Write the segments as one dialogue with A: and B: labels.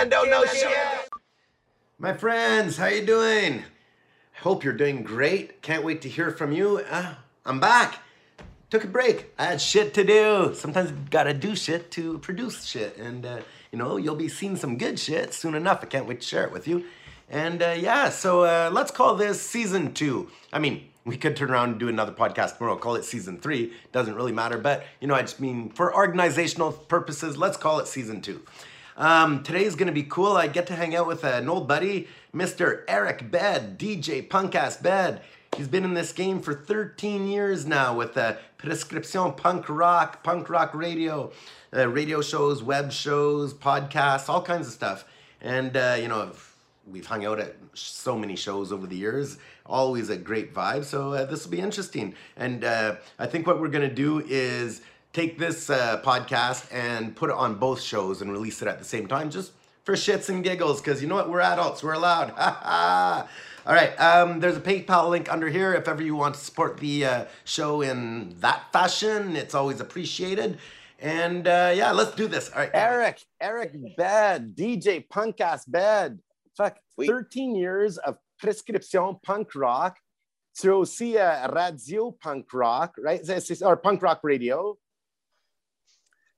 A: man don't know shit. My friends, how you doing? Hope you're doing great. Can't wait to hear from you. Uh, I'm back. Took a break. I had shit to do. Sometimes gotta do shit to produce shit. And, uh, you know, you'll be seeing some good shit soon enough. I can't wait to share it with you. And uh, yeah, so uh, let's call this season two. I mean, we could turn around and do another podcast tomorrow, call it season three. Doesn't really matter. But, you know, I just mean for organizational purposes, let's call it season two. Um, today is gonna be cool. I get to hang out with an old buddy, Mr. Eric Bed, DJ Punkass Bed. He's been in this game for 13 years now with uh, Prescription Punk Rock, Punk Rock Radio, uh, radio shows, web shows, podcasts, all kinds of stuff. And, uh, you know, we've hung out at so many shows over the years. Always a great vibe. So uh, this will be interesting. And uh, I think what we're going to do is take this uh, podcast and put it on both shows and release it at the same time, just for shits and giggles. Because you know what? We're adults. We're allowed. All right. Um, there's a PayPal link under here if ever you want to support the uh, show in that fashion. It's always appreciated. And uh, yeah, let's do this. All right.
B: Eric, Eric Bed, DJ Punk Punkass Bed. Fuck, 13 years of prescription punk rock. Tu aussi uh, radio punk rock, right? Or punk rock radio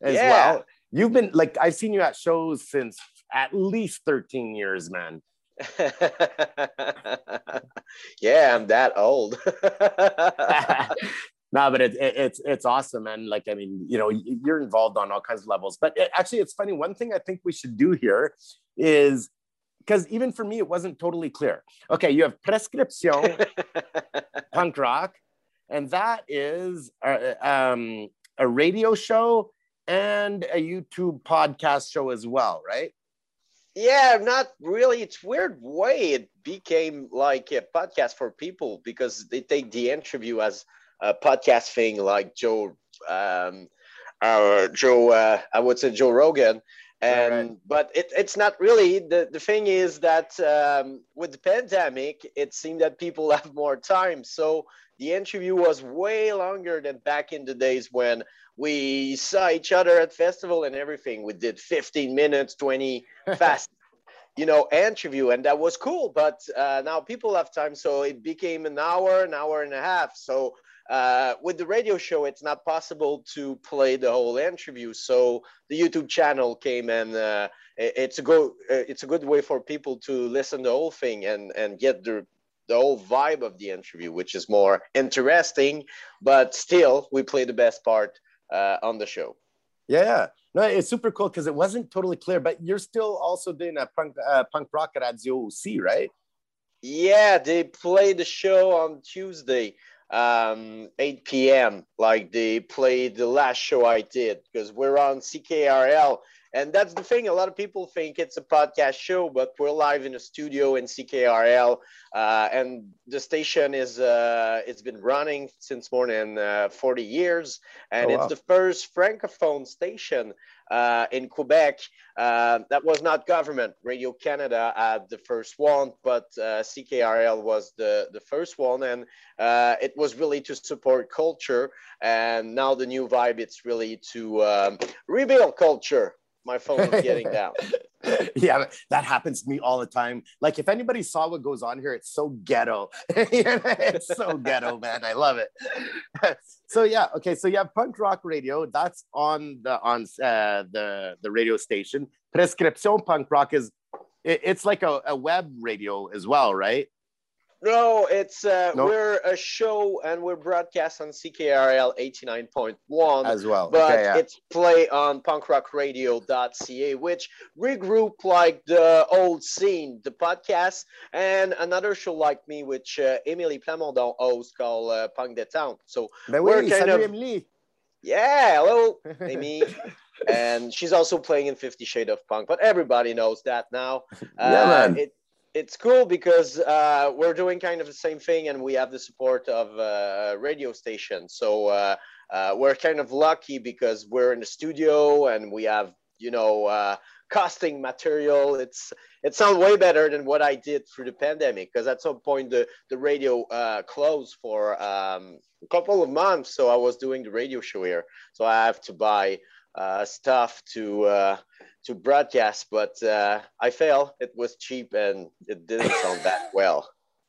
B: as
C: Yeah.
B: well. You've been like, I've seen you at shows since at least 13 years, man.
C: yeah, I'm that old.
B: no, but it, it, it's it's awesome, and like I mean, you know, you're involved on all kinds of levels. But it, actually, it's funny. One thing I think we should do here is because even for me, it wasn't totally clear. Okay, you have prescription punk rock, and that is a, um, a radio show and a YouTube podcast show as well, right?
C: yeah, not really. It's weird way it became like a podcast for people because they take the interview as a podcast thing, like Joe, um, uh, Joe, uh, I would say Joe Rogan. And
B: Right.
C: but it, it's not really the, the thing is that um, with the pandemic, it seemed that people have more time. So the interview was way longer than back in the days when we saw each other at festival and everything. We did 15 minutes, 20 fast you know interview and that was cool but uh, now people have time so it became an hour an hour and a half so uh, with the radio show it's not possible to play the whole interview. So the youtube channel came and uh, it's a go uh, it's a good way for people to listen the whole thing and and get the the whole vibe of the interview which is more interesting. But still we play the best part uh, on the show.
B: Yeah, no, it's super cool because it wasn't totally clear, but you're still also doing a punk uh, punk rock at Radio C, right?
C: Yeah, they play the show on Tuesday, um, 8 p.m. Like they played the last show I did because we're on CKRL. And that's the thing. A lot of people think it's a podcast show, but we're live in a studio in CKRL. Uh, and the station is, uh, it's been running since more than uh, 40 years. And
B: Oh,
C: it's the first francophone station uh, in Quebec. Uh, that was not government. Radio Canada had the first one, but uh, CKRL was the, the first one. And uh, it was really to support culture. And now the new vibe, it's really to um, rebuild culture. My phone is getting down.
B: yeah, that happens to me all the time. Like if anybody saw what goes on here, it's so ghetto. it's so ghetto, man. I love it. so yeah, okay. So you have punk rock radio. That's on the on uh, the the radio station. Prescription punk rock is it, it's like a, a web radio as well, right?
C: No, it's uh,
B: No?
C: we're a show and we're broadcast on CKRL 89.1.
B: As well.
C: but
B: okay, yeah.
C: it's play on punkrockradio.ca, which regroup like the old scene, the podcast, and another show like me, which uh, Emily Plamondon hosts called uh, Punk the Town. So
B: Ben
C: we're
B: oui,
C: kind of-
B: Emily.
C: yeah, hello, Amy. and she's also playing in Fifty Shades of Punk, but everybody knows that now.
B: Yeah,
C: Uh,
B: man.
C: It, it's cool because uh, we're doing kind of the same thing, and we have the support of uh, a radio station. So uh, uh, we're kind of lucky because we're in the studio and we have, you know, uh, casting material. It's it sounds way better than what I did through the pandemic because at some point the the radio uh, closed for um, a couple of months. So I was doing the radio show here, so I have to buy uh, stuff to uh, to broadcast, but uh, I failed. It was cheap and it didn't sound that well.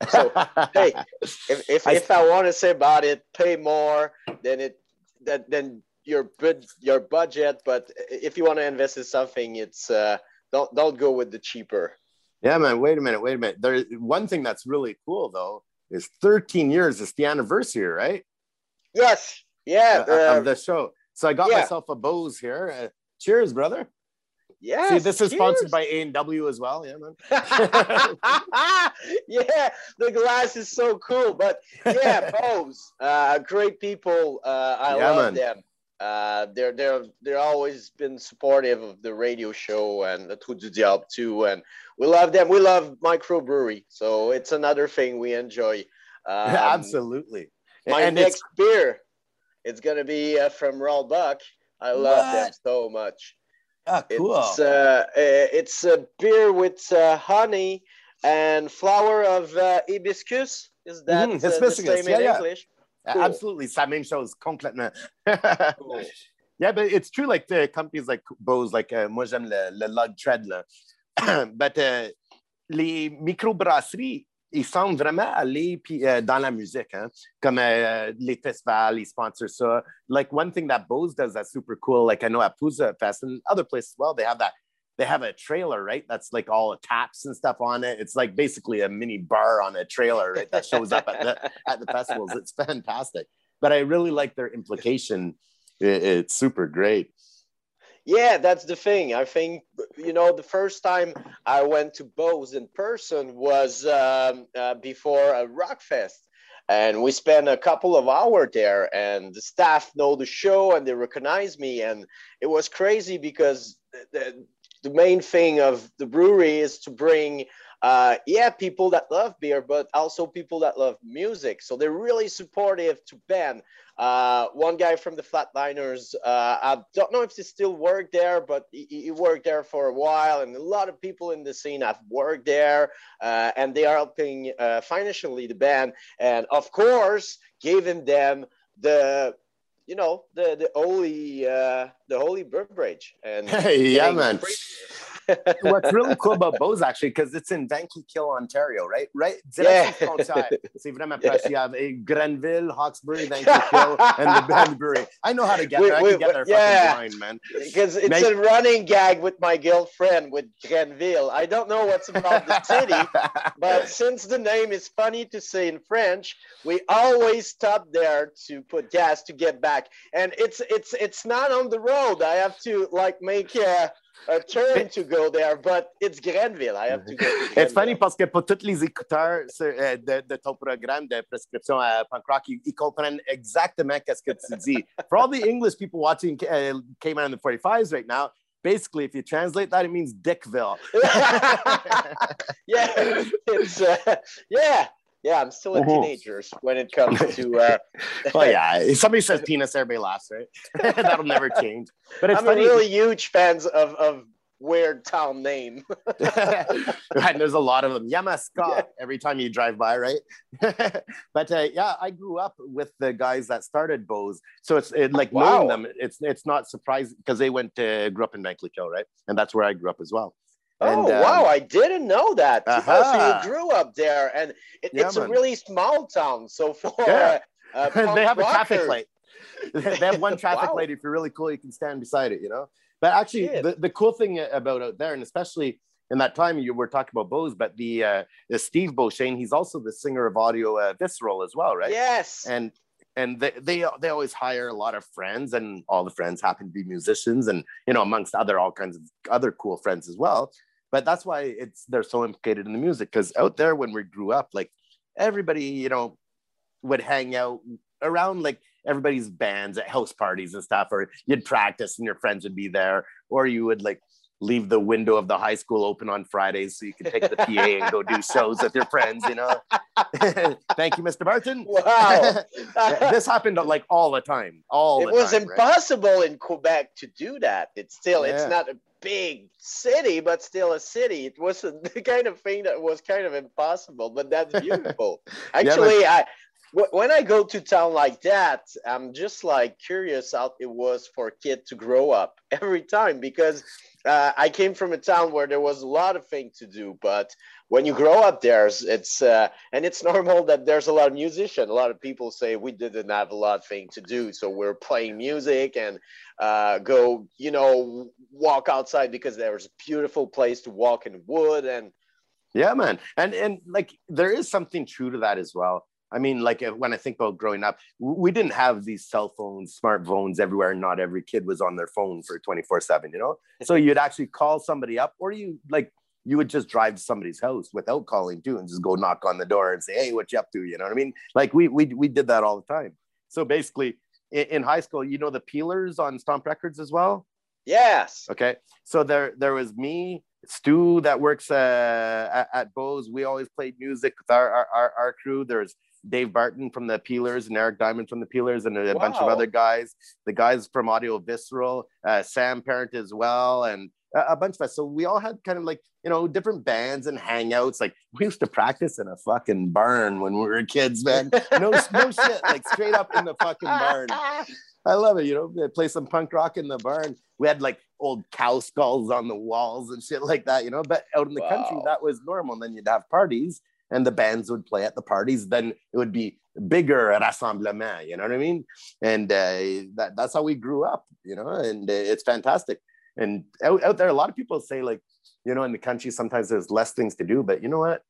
C: So hey, if if I, if I want to say about it, pay more than it that than your bud your budget. But if you want to invest in something, it's uh, don't don't go with the cheaper.
B: Yeah, man. Wait a minute. Wait a minute. There's one thing that's really cool though is 13 years. It's the anniversary, right?
C: Yes. Yeah.
B: Uh, of the show. So I got yeah. myself a Beau's here. Uh, cheers, brother.
C: Yeah.
B: See, this is cheers. sponsored by A and W as well. Yeah, man.
C: yeah, the glass is so cool. But yeah, Beau's, uh, great people. Uh, I yeah, love man. them. Uh, they're they're they're always been supportive of the radio show and the Trou du Diable too, and we love them. We love microbrewery, so it's another thing we enjoy.
B: Um, Absolutely.
C: My and next beer, it's gonna be uh, from Royal Buck. I love what? them so much.
B: Ah, cool.
C: It's, uh, it's a beer with uh, honey and flower of uh, hibiscus. Is that mm, uh, the same yeah, in yeah. English?
B: Cool. Absolutely, ça même chose complètement. cool. Yeah, but it's true. Like the companies like Beau's, like uh, moi j'aime le, le log tread là. but uh, les microbrasseries, ils semblent vraiment aller puis, uh, dans la musique, hein? comme uh, les festivals, ils sponsor ça. Like one thing that Beau's does that's super cool. Like I know at Pouzza Fest and other places as well, they have that they have a trailer, right? That's like all taps and stuff on it. It's like basically a mini bar on a trailer, right? That shows up at the at the festivals. It's fantastic. But I really like their implication. It, it's super great.
C: Yeah, that's the thing. I think you know the first time I went to Beau's in person was um, uh, before a rock fest, and we spent a couple of hours there. And the staff know the show and they recognize me, and it was crazy because the, the main thing of the brewery is to bring uh, yeah people that love beer but also people that love music so they're really supportive to ben uh, one guy from the flatliners uh, i don't know if he still worked there but he, he, worked there for a while and a lot of people in the scene have worked there uh, and they are helping uh, financially the band and of course giving them the you know the the holy uh, the holy beverage and
B: hey, yeah man What's really cool about Beau's actually, because it's in Kill, Ontario, right? Right?
C: Yeah.
B: C'est vraiment proche. You have a Grenville, Hawkesbury, Kill, and the Banbury. I know how to get there. I can get there yeah. fucking blind, man.
C: Because it's a running gag with my girlfriend with Grenville. I don't know what's about the city, but since the name is funny to say in French, we always stop there to put gas to get back. And it's it's it's not on the road. I have to like make uh, a turn to go there, but it's Grenville. I have to go. To
B: it's funny parce que pour tous les écouteurs euh, de, de, ton programme de prescription à punk rock, ils, ils comprennent exactement qu'est-ce que tu dis. For all the English people watching uh, Cayman in the 45s right now, basically, if you translate that, it means Dickville.
C: yeah, it's uh, yeah yeah, I'm still a mm-hmm. teenager when it comes to. Uh,
B: well, yeah, if somebody says penis, everybody laughs, right? That'll never change. But it's
C: I'm
B: funny.
C: a really huge fans of of weird town name.
B: and there's a lot of them. Yamaska yeah. every time you drive by, right? but uh, yeah, I grew up with the guys that started Beau's, so it's it, like wow. knowing them. It's it's not surprising because they went to grew up in Vankleek right? And that's where I grew up as well.
C: And, oh wow! Um, I didn't know that. Uh-huh. So you grew up there, and it, yeah, it's man. a really small town. So for yeah. uh,
B: uh they have a traffic light. they have one traffic wow. light. If you're really cool, you can stand beside it. You know. But actually, the, the cool thing about out there, and especially in that time you were talking about Beau's, but the uh, the Steve Beauchesne, he's also the singer of Audio uh, Visceral as well, right?
C: Yes.
B: And and they, they they always hire a lot of friends, and all the friends happen to be musicians, and you know amongst other all kinds of other cool friends as well. But that's why it's they're so implicated in the music because out there when we grew up like everybody you know would hang out around like everybody's bands at house parties and stuff or you'd practice and your friends would be there or you would like leave the window of the high school open on Fridays so you can take the PA and go do shows with your friends, you know. Thank you, Mr. Barton.
C: Wow.
B: this happened like all the time. All
C: it was time, impossible right? in Quebec to do that. It's still yeah. it's not a big city, but still a city. It was the kind of thing that was kind of impossible, but that's beautiful. Actually, yeah, but- I when I go to town like that, I'm just like curious how it was for a kid to grow up every time because uh, I came from a town where there was a lot of things to do, but when you grow up there, it's uh, and it's normal that there's a lot of musicians. A lot of people say we didn't have a lot of things to do, so we're playing music and uh, go, you know, walk outside because there's a beautiful place to walk in wood and.
B: Yeah, man, and and like there is something true to that as well. I mean, like uh, when I think about growing up, we didn't have these cell phones, smartphones everywhere. Not every kid was on their phone for 24 seven, you know? So you'd actually call somebody up or you like, you would just drive to somebody's house without calling too and just go knock on the door and say, Hey, what you up to? You know what I mean? Like we, we, we did that all the time. So basically in, in high school, you know, the peelers on Stomp Records as well.
C: Yes.
B: Okay. So there, there was me, Stu that works uh, at, at Beau's. We always played music with our, our, our, our crew. There's Dave Barton from the Peelers and Eric Diamond from the Peelers and a wow. bunch of other guys. The guys from Audio Visceral, uh, Sam Parent as well, and a, bunch of us. So we all had kind of like you know different bands and hangouts. Like we used to practice in a fucking barn when we were kids, man. No, no shit, like straight up in the fucking barn. I love it. You know, play some punk rock in the barn. We had like old cow skulls on the walls and shit like that, you know. But out in the wow. country, that was normal. And then you'd have parties and the bands would play at the parties. Then it would be bigger rassemblement, you know what I mean? And uh, that, that's how we grew up, you know, and uh, it's fantastic. And out, out there, a lot of people say, like, you know, in the country, sometimes there's less things to do, but you know what?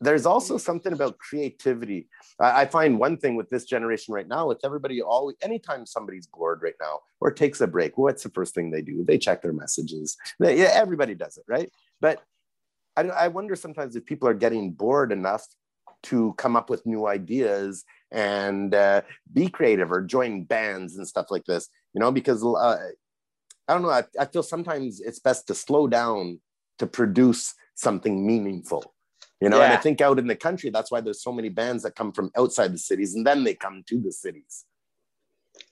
B: There's also something about creativity. I, I find one thing with this generation right now, it's everybody always, anytime somebody's bored right now or takes a break, what's the first thing they do? They check their messages. They, yeah, everybody does it, right? But I, I wonder sometimes if people are getting bored enough to come up with new ideas and uh, be creative or join bands and stuff like this, you know, because uh, I don't know, I, I feel sometimes it's best to slow down to produce something meaningful you know yeah. and i think out in the country that's why there's so many bands that come from outside the cities and then they come to the cities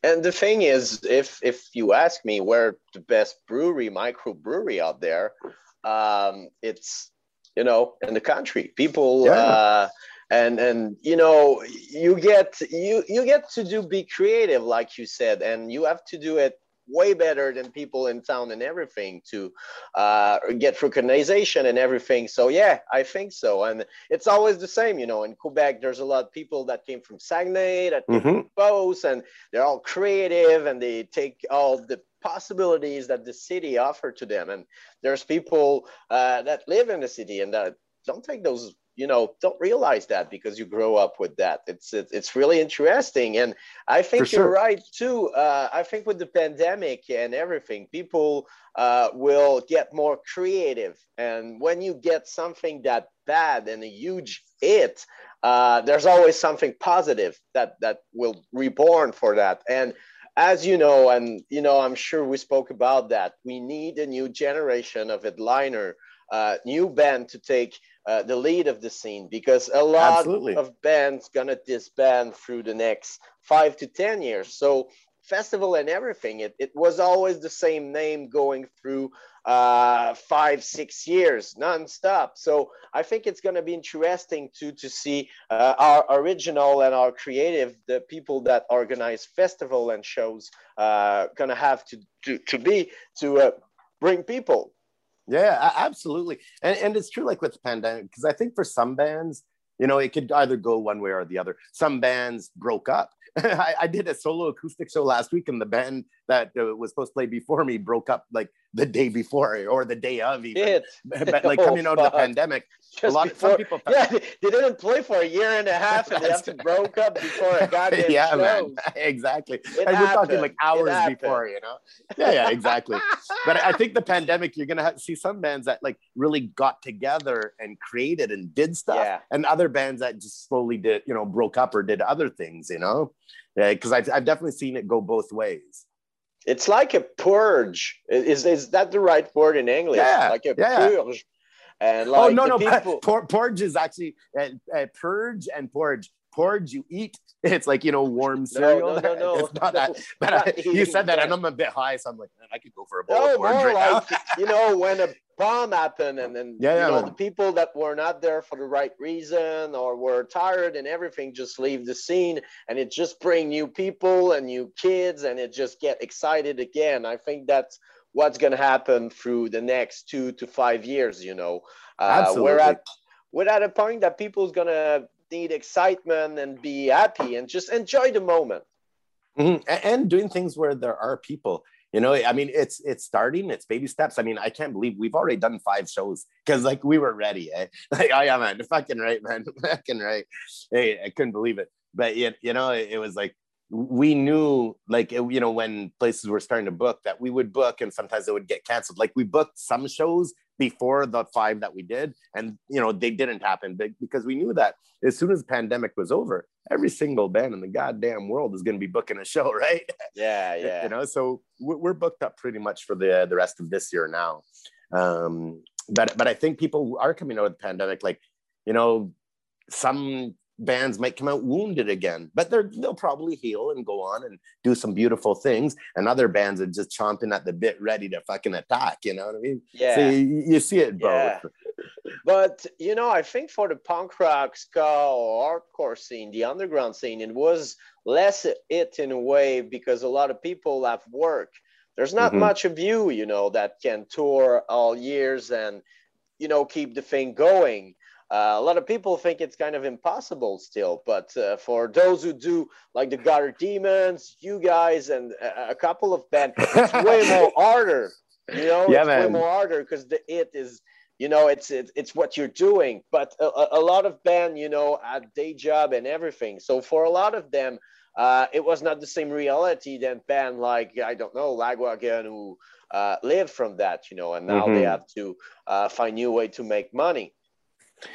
C: and the thing is if if you ask me where the best brewery microbrewery out there um, it's you know in the country people yeah. uh, and and you know you get you you get to do be creative like you said and you have to do it way better than people in town and everything to uh, get recognition and everything. So yeah, I think so. And it's always the same, you know. In Quebec, there's a lot of people that came from Saguenay, that came mm-hmm. from Beauce, and they're all creative and they take all the possibilities that the city offer to them. And there's people uh, that live in the city and that don't take those you know don't realize that because you grow up with that. It's it's, it's really interesting. And i think For you're right too. Uh, i think with the pandemic and everything people uh, will get more creative. And when you get something that bad and a huge hit uh, there's always something positive that that will reborn for that. And as you know and you know i'm sure we spoke about that we need a new generation of headliner uh, new band to take uh, the lead of the scene because a lot Absolutely. of bands gonna disband through the next five to ten years. So festival and everything, it, it was always the same name going through uh, five six years nonstop. So I think it's gonna be interesting to to see uh, our original and our creative, the people that organize festival and shows, uh, gonna have to to, to be to uh, bring people
B: yeah, absolutely. And, and it's true, like with the pandemic, because I think for some bands, you know, it could either go one way or the other. Some bands broke up. I, I, did a solo acoustic show last week, and the band that uh, was supposed to play before me broke up like the day before or the day of even. But like oh, coming out of the pandemic,
C: Just a lot before, of people. Yeah, they didn't play for a year and a half, and they have to broke up before a goddamn
B: Yeah,
C: show.
B: man, exactly. It and happened. we're talking like hours before, you know. Yeah, yeah, exactly. but I think the pandemic, you're gonna see some bands that like really got together and created and did stuff, yeah. and other bands that just slowly did, you know, broke up or did other things, you know. Because I've, I've definitely seen it go both ways
C: it's like a purge. Is is that the right word in English?
B: Yeah,
C: like a
B: yeah.
C: purge. And oh, like
B: oh no no
C: people...
B: porge is actually uh, uh, purge and porge. Porge you eat. It's like you know warm cereal.
C: No, no, no,
B: no. It's not no, that. But I, you said that, and I'm a bit high, so I'm like, man, I could go for a bowl
C: no,
B: of
C: more
B: right
C: like,
B: now.
C: you know when a bomb happened and then yeah, you yeah, know the people that were not there for the right reason or were tired and everything just leave the scene and it just bring new people and new kids and it just get excited again. I think that's what's going to happen through the next two to five years you know.
B: Uh, Absolutely.
C: we're at we're at a point that people's going to need excitement and be happy and just enjoy the moment.
B: Mm-hmm. and doing things where there are people you know i mean it's it's starting it's baby steps. I mean i can't believe we've already done five shows because like we were ready eh? like oh yeah man fucking right man fucking right. Hey i couldn't believe it. But you, you know it, it was like we knew like you know when places were starting to book that we would book and sometimes it would get canceled. Like we booked some shows before the five that we did. And you know they didn't happen because we knew that as soon as the pandemic was over every single band in the goddamn world is going to be booking a show right?
C: Yeah yeah.
B: you know so we're booked up pretty much for the the rest of this year now. Um but but i think people are coming out of the pandemic like you know some bands might come out wounded again, but they're they'll probably heal and go on and do some beautiful things. And other bands are just chomping at the bit, ready to fucking attack. You know what I mean?
C: Yeah.
B: So you, you see it both. Yeah.
C: but you know, I think for the punk rock, ska, or hardcore scene, the underground scene, it was less it in a way because a lot of people have work. There's not mm-hmm. much of you, you know, that can tour all years and you know keep the thing going uh, a lot of people think it's kind of impossible still, but uh, for those who do, like the Gutter Demons, you guys, and a, a couple of bands, it's way more harder. You know,
B: yeah,
C: it's
B: man.
C: way more harder because the it is, you know, it's it's, it's what you're doing. But a, a lot of band, you know, at day job and everything. So for a lot of them, uh, it was not the same reality than band like I don't know Lagwagon who uh, lived from that, you know, and now mm-hmm. they have to uh, find new way to make money.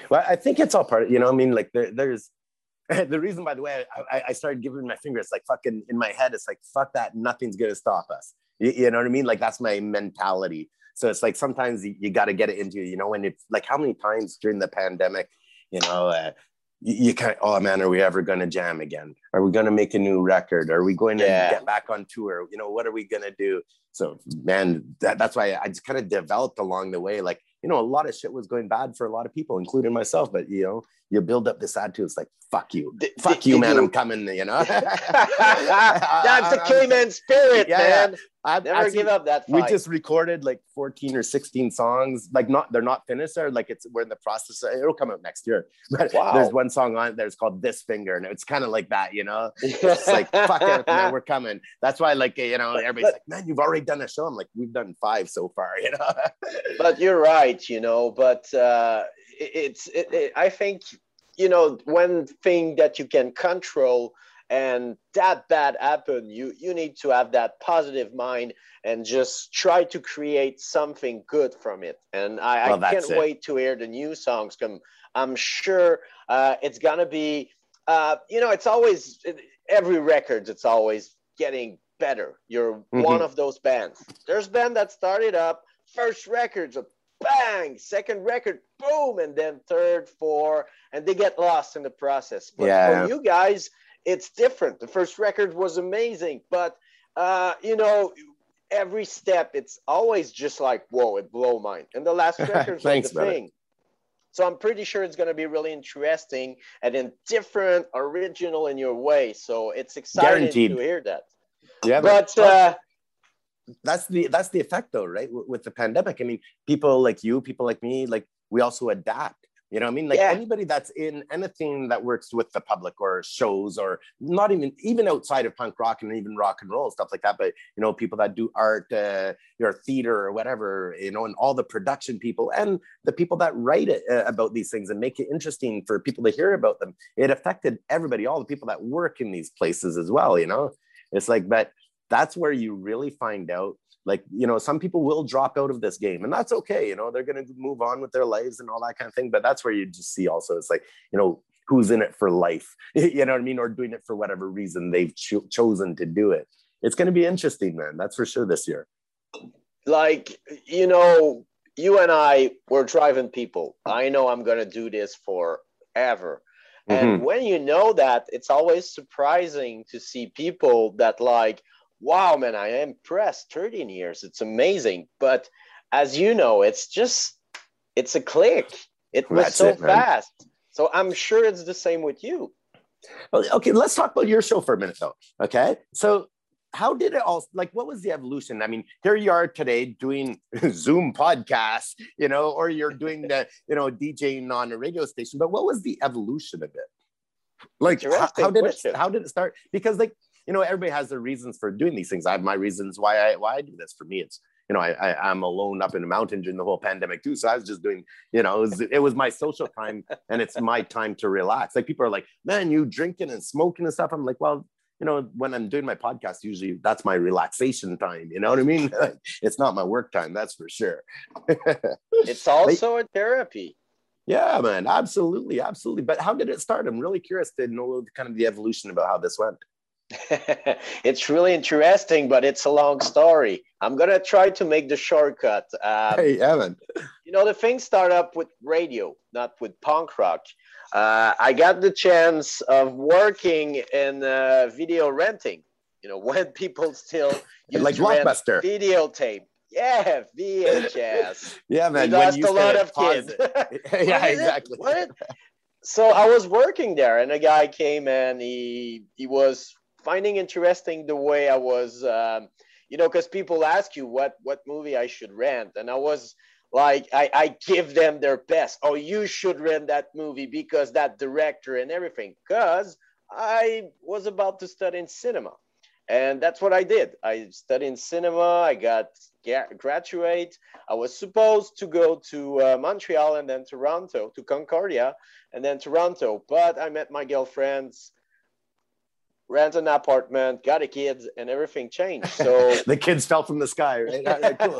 B: Well, I think it's all part of, you know, I mean, like there, there's, the reason, by the way, I, I, started giving my finger, it's like fucking in my head, it's like, fuck that, nothing's gonna stop us. You, you know what I mean? Like that's my mentality. So it's like sometimes you, you got to get it into, you know, and it's like how many times during the pandemic, you know, uh, you, you can't, oh man, are we ever going to jam again? Are we going to make a new record? Are we going to yeah. get back on tour? You know, what are we going to do? So, man, that, that's why I just kind of developed along the way. Like, you know, a lot of shit was going bad for a lot of people, including myself. But you know, you build up this attitude. It's like, fuck you, fuck you, man. You... I'm coming. You know,
C: that's the Cayman spirit, yeah, man. Yeah. I, Never actually, give up that.
B: Fight. We just recorded like 14 or 16 songs. Like not, they're not finished. There, like it's we're in the process. It'll come out next year. But wow. there's one song on there's called "This Finger," and it's kind of like that, you know. It's like fuck it, man, we're coming. That's why, like you know, everybody's but, like, man, you've already done a show. I'm like, we've done five so far, you know.
C: but you're right, you know. But uh, it's, it, it, I think, you know, one thing that you can control and that bad happen you you need to have that positive mind and just try to create something good from it and i, well, I can't it. wait to hear the new songs come i'm sure uh, it's gonna be uh, you know it's always every record it's always getting better you're mm-hmm. one of those bands there's band that started up first records a bang second record boom and then third four and they get lost in the process but yeah. for you guys it's different. The first record was amazing, but uh, you know, every step it's always just like whoa, it blow my mind. And the last record was the thing. So I'm pretty sure it's going to be really interesting and then different, original in your way. So it's exciting Guaranteed. to hear that.
B: Yeah,
C: but. Uh,
B: that's the that's the effect though right with the pandemic i mean people like you people like me like we also adapt you know what I mean? Like yeah. anybody that's in anything that works with the public or shows or not even even outside of punk rock and even rock and roll stuff like that. But you know, people that do art, uh, your theater or whatever, you know, and all the production people and the people that write it uh, about these things and make it interesting for people to hear about them. It affected everybody, all the people that work in these places as well. You know, it's like, but that's where you really find out like you know some people will drop out of this game and that's okay you know they're going to move on with their lives and all that kind of thing but that's where you just see also it's like you know who's in it for life you know what i mean or doing it for whatever reason they've cho- chosen to do it. It's going to be interesting man that's for sure this year.
C: Like you know you and i were driving people. I know i'm going to do this forever. And mm-hmm. when you know that it's always surprising to see people that like wow, man, I am impressed. 13 years, it's amazing. But as you know, it's just, it's a click. It was That's so it, fast. So I'm sure it's the same with you.
B: Okay, let's talk about your show for a minute, though. Okay. So how did it all like what was the evolution i mean here you are today doing zoom podcasts you know or you're doing the you know djing on a radio station but what was the evolution of it like how, how, did question. it how did it start because like you know everybody has their reasons for doing these things i have my reasons why i why i do this for me it's you know, I, I am alone up in the mountain during the whole pandemic too. So I was just doing, you know, it was, it was my social time and it's my time to relax. Like people are like, man, you drinking and smoking and stuff. I'm like, well, you know, when I'm doing my podcast, usually that's my relaxation time. You know what I mean? it's not my work time, that's for sure.
C: it's also a therapy.
B: Yeah, man, absolutely, absolutely. But how did it start? I'm really curious to know kind of the evolution about how this went.
C: it's really interesting, but it's a long story. I'm gonna try to make the shortcut.
B: Um, hey, Evan.
C: You know, the thing started up with radio, not with punk rock. Uh, I got the chance of working in uh, video renting. You know, when people still
B: used like Blockbuster
C: video tape. Yeah, VHS.
B: yeah, man.
C: We lost a lot of kids.
B: yeah, exactly.
C: So I was working there, and a guy came and he he was finding interesting the way I was, um, you know, because people ask you what what movie I should rent, and I was like, I, I give them their best. Oh, you should rent that movie because that director and everything. Because I was about to study in cinema, and that's what I did. I studied in cinema. I got graduate. I was supposed to go to uh, Montreal and then Toronto to Concordia and then Toronto, but I met my girlfriends rent an apartment, got a kid, and everything changed. So
B: the kids fell from the sky, right?
C: cool.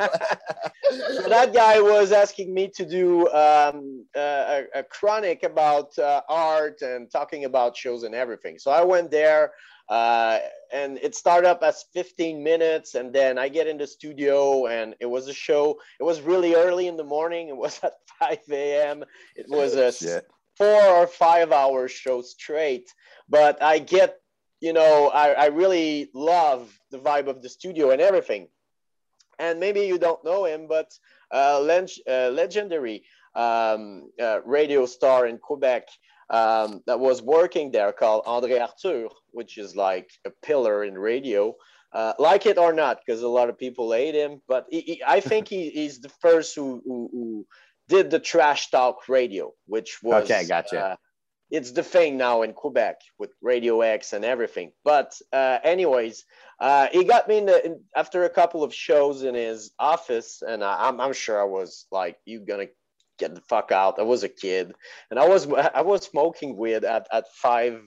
C: so that guy was asking me to do um, a, a, chronic about uh, art and talking about shows and everything. So I went there. Uh, and it started up as 15 minutes and then i get in the studio and it was a show it was really early in the morning it was at 5 a.m it was a four or five hour show straight but i get you know, I, I really love the vibe of the studio and everything. And maybe you don't know him, but uh, leg- uh, legendary um, uh, radio star in Quebec um, that was working there called André Arthur, which is like a pillar in radio. Uh, like it or not, because a lot of people hate him, but he, he, I think he, he's the first who, who, who, did the trash talk radio, which was
B: okay. Gotcha.
C: It's the thing now in Quebec with Radio X and everything. But uh, anyways, uh, he got me in, the, in, after a couple of shows in his office, and I, am I'm sure I was like, "You gonna get the fuck out?" I was a kid, and I was I was smoking weed at at five,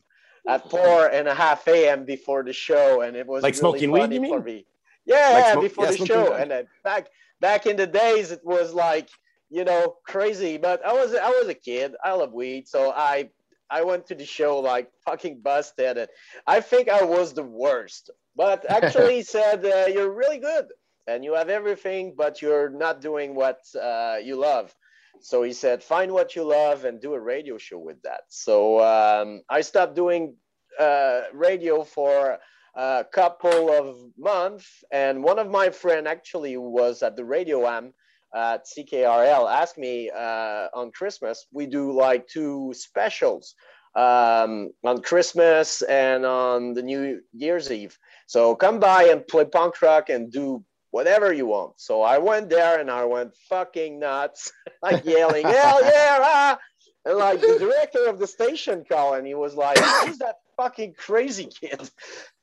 C: at four and a half a.m. before the show, and it was
B: like really smoking weed. You mean?
C: Me. Yeah, like yeah, before yeah, the show, weed. and then back back in the days, it was like you know crazy. But I was I was a kid. I love weed, so I I went to the show like fucking busted. And I think I was the worst. But actually, he said, uh, You're really good and you have everything, but you're not doing what uh, you love. So he said, Find what you love and do a radio show with that. So um, I stopped doing uh, radio for a couple of months. And one of my friend actually was at the radio am at CKRL asked me uh, on Christmas, we do like two specials um, on Christmas and on the New Year's Eve. So come by and play punk rock and do whatever you want. So I went there and I went fucking nuts, like yelling, hell yeah, ah! And like the director of the station called and he was like, who's that fucking crazy kid?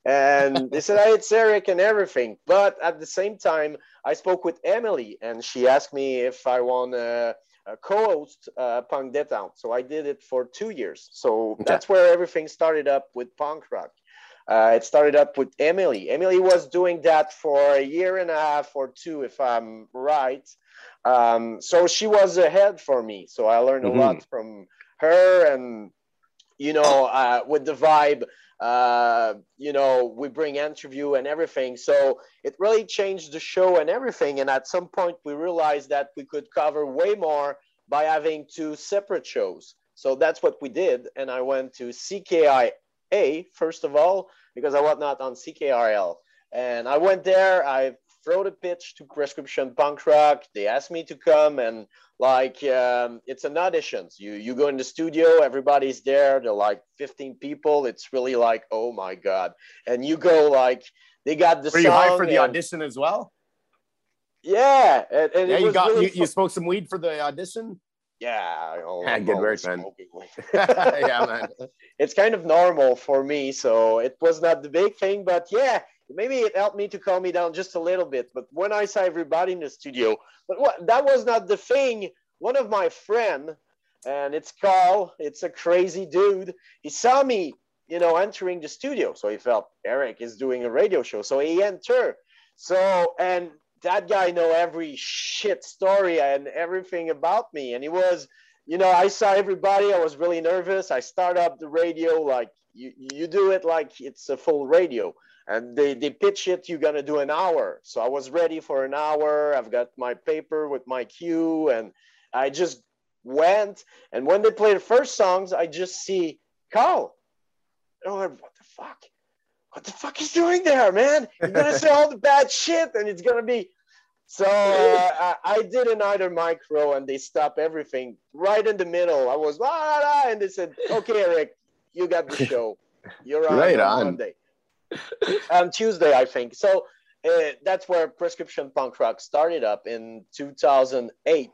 C: And they said, hey, it's Eric and everything. But at the same time, I spoke with Emily and she asked me if I want to uh, co-host uh, Punk Détente. So I did it for two years. So okay. that's where everything started up with punk rock. Uh, it started up with Emily. Emily was doing that for a year and a half or two, if I'm right. Um, so she was ahead for me. So I learned mm-hmm. a lot from her, and you know, uh, with the vibe uh, you know, we bring interview and everything. So it really changed the show and everything. And at some point, we realized that we could cover way more by having two separate shows. So that's what we did. And I went to CKIA first of all, because I was not on CKRL. And I went there, I wrote a pitch to Prescription Punk Rock. They asked me to come and like um, it's an audition. you you go in the studio everybody's there they're like 15 people it's really like oh my god and you go like they got the
B: Were you high for the
C: and-
B: audition as well?
C: Yeah, and, and
B: Yeah,
C: it
B: you
C: was
B: got
C: really
B: you, you smoked some weed for the audition.
C: Yeah, oh,
B: Yeah, good work, man. yeah, man.
C: it's kind of normal for me, so it was not the big thing. But yeah, maybe it helped me to calm me down just a little bit. But when I saw everybody in the studio, but what that was not the thing. One of my friend, and it's Carl. It's a crazy dude. He saw me, you know, entering the studio, so he felt Eric is doing a radio show, so he entered. So and that guy know every shit story and everything about me, and he was you know, I saw everybody. I was really nervous. I start up the radio like you, you do it like it's a full radio. And they, they pitch it, you're gonna do an hour. So I was ready for an hour. I've got my paper with my cue, and I just went. And when they play the first songs, I just see Carl. And I'm like, what the fuck? What the fuck is doing there, man? You're gonna say all the bad shit, and it's gonna be so uh, I, I did either micro and they stopped everything right in the middle. I was la, la, la, and they said, "Okay, Eric, you got the show. You're on,
B: Right
C: on
B: on.
C: Monday, on Tuesday, I think." So uh, that's where Prescription Punk Rock started up in 2008,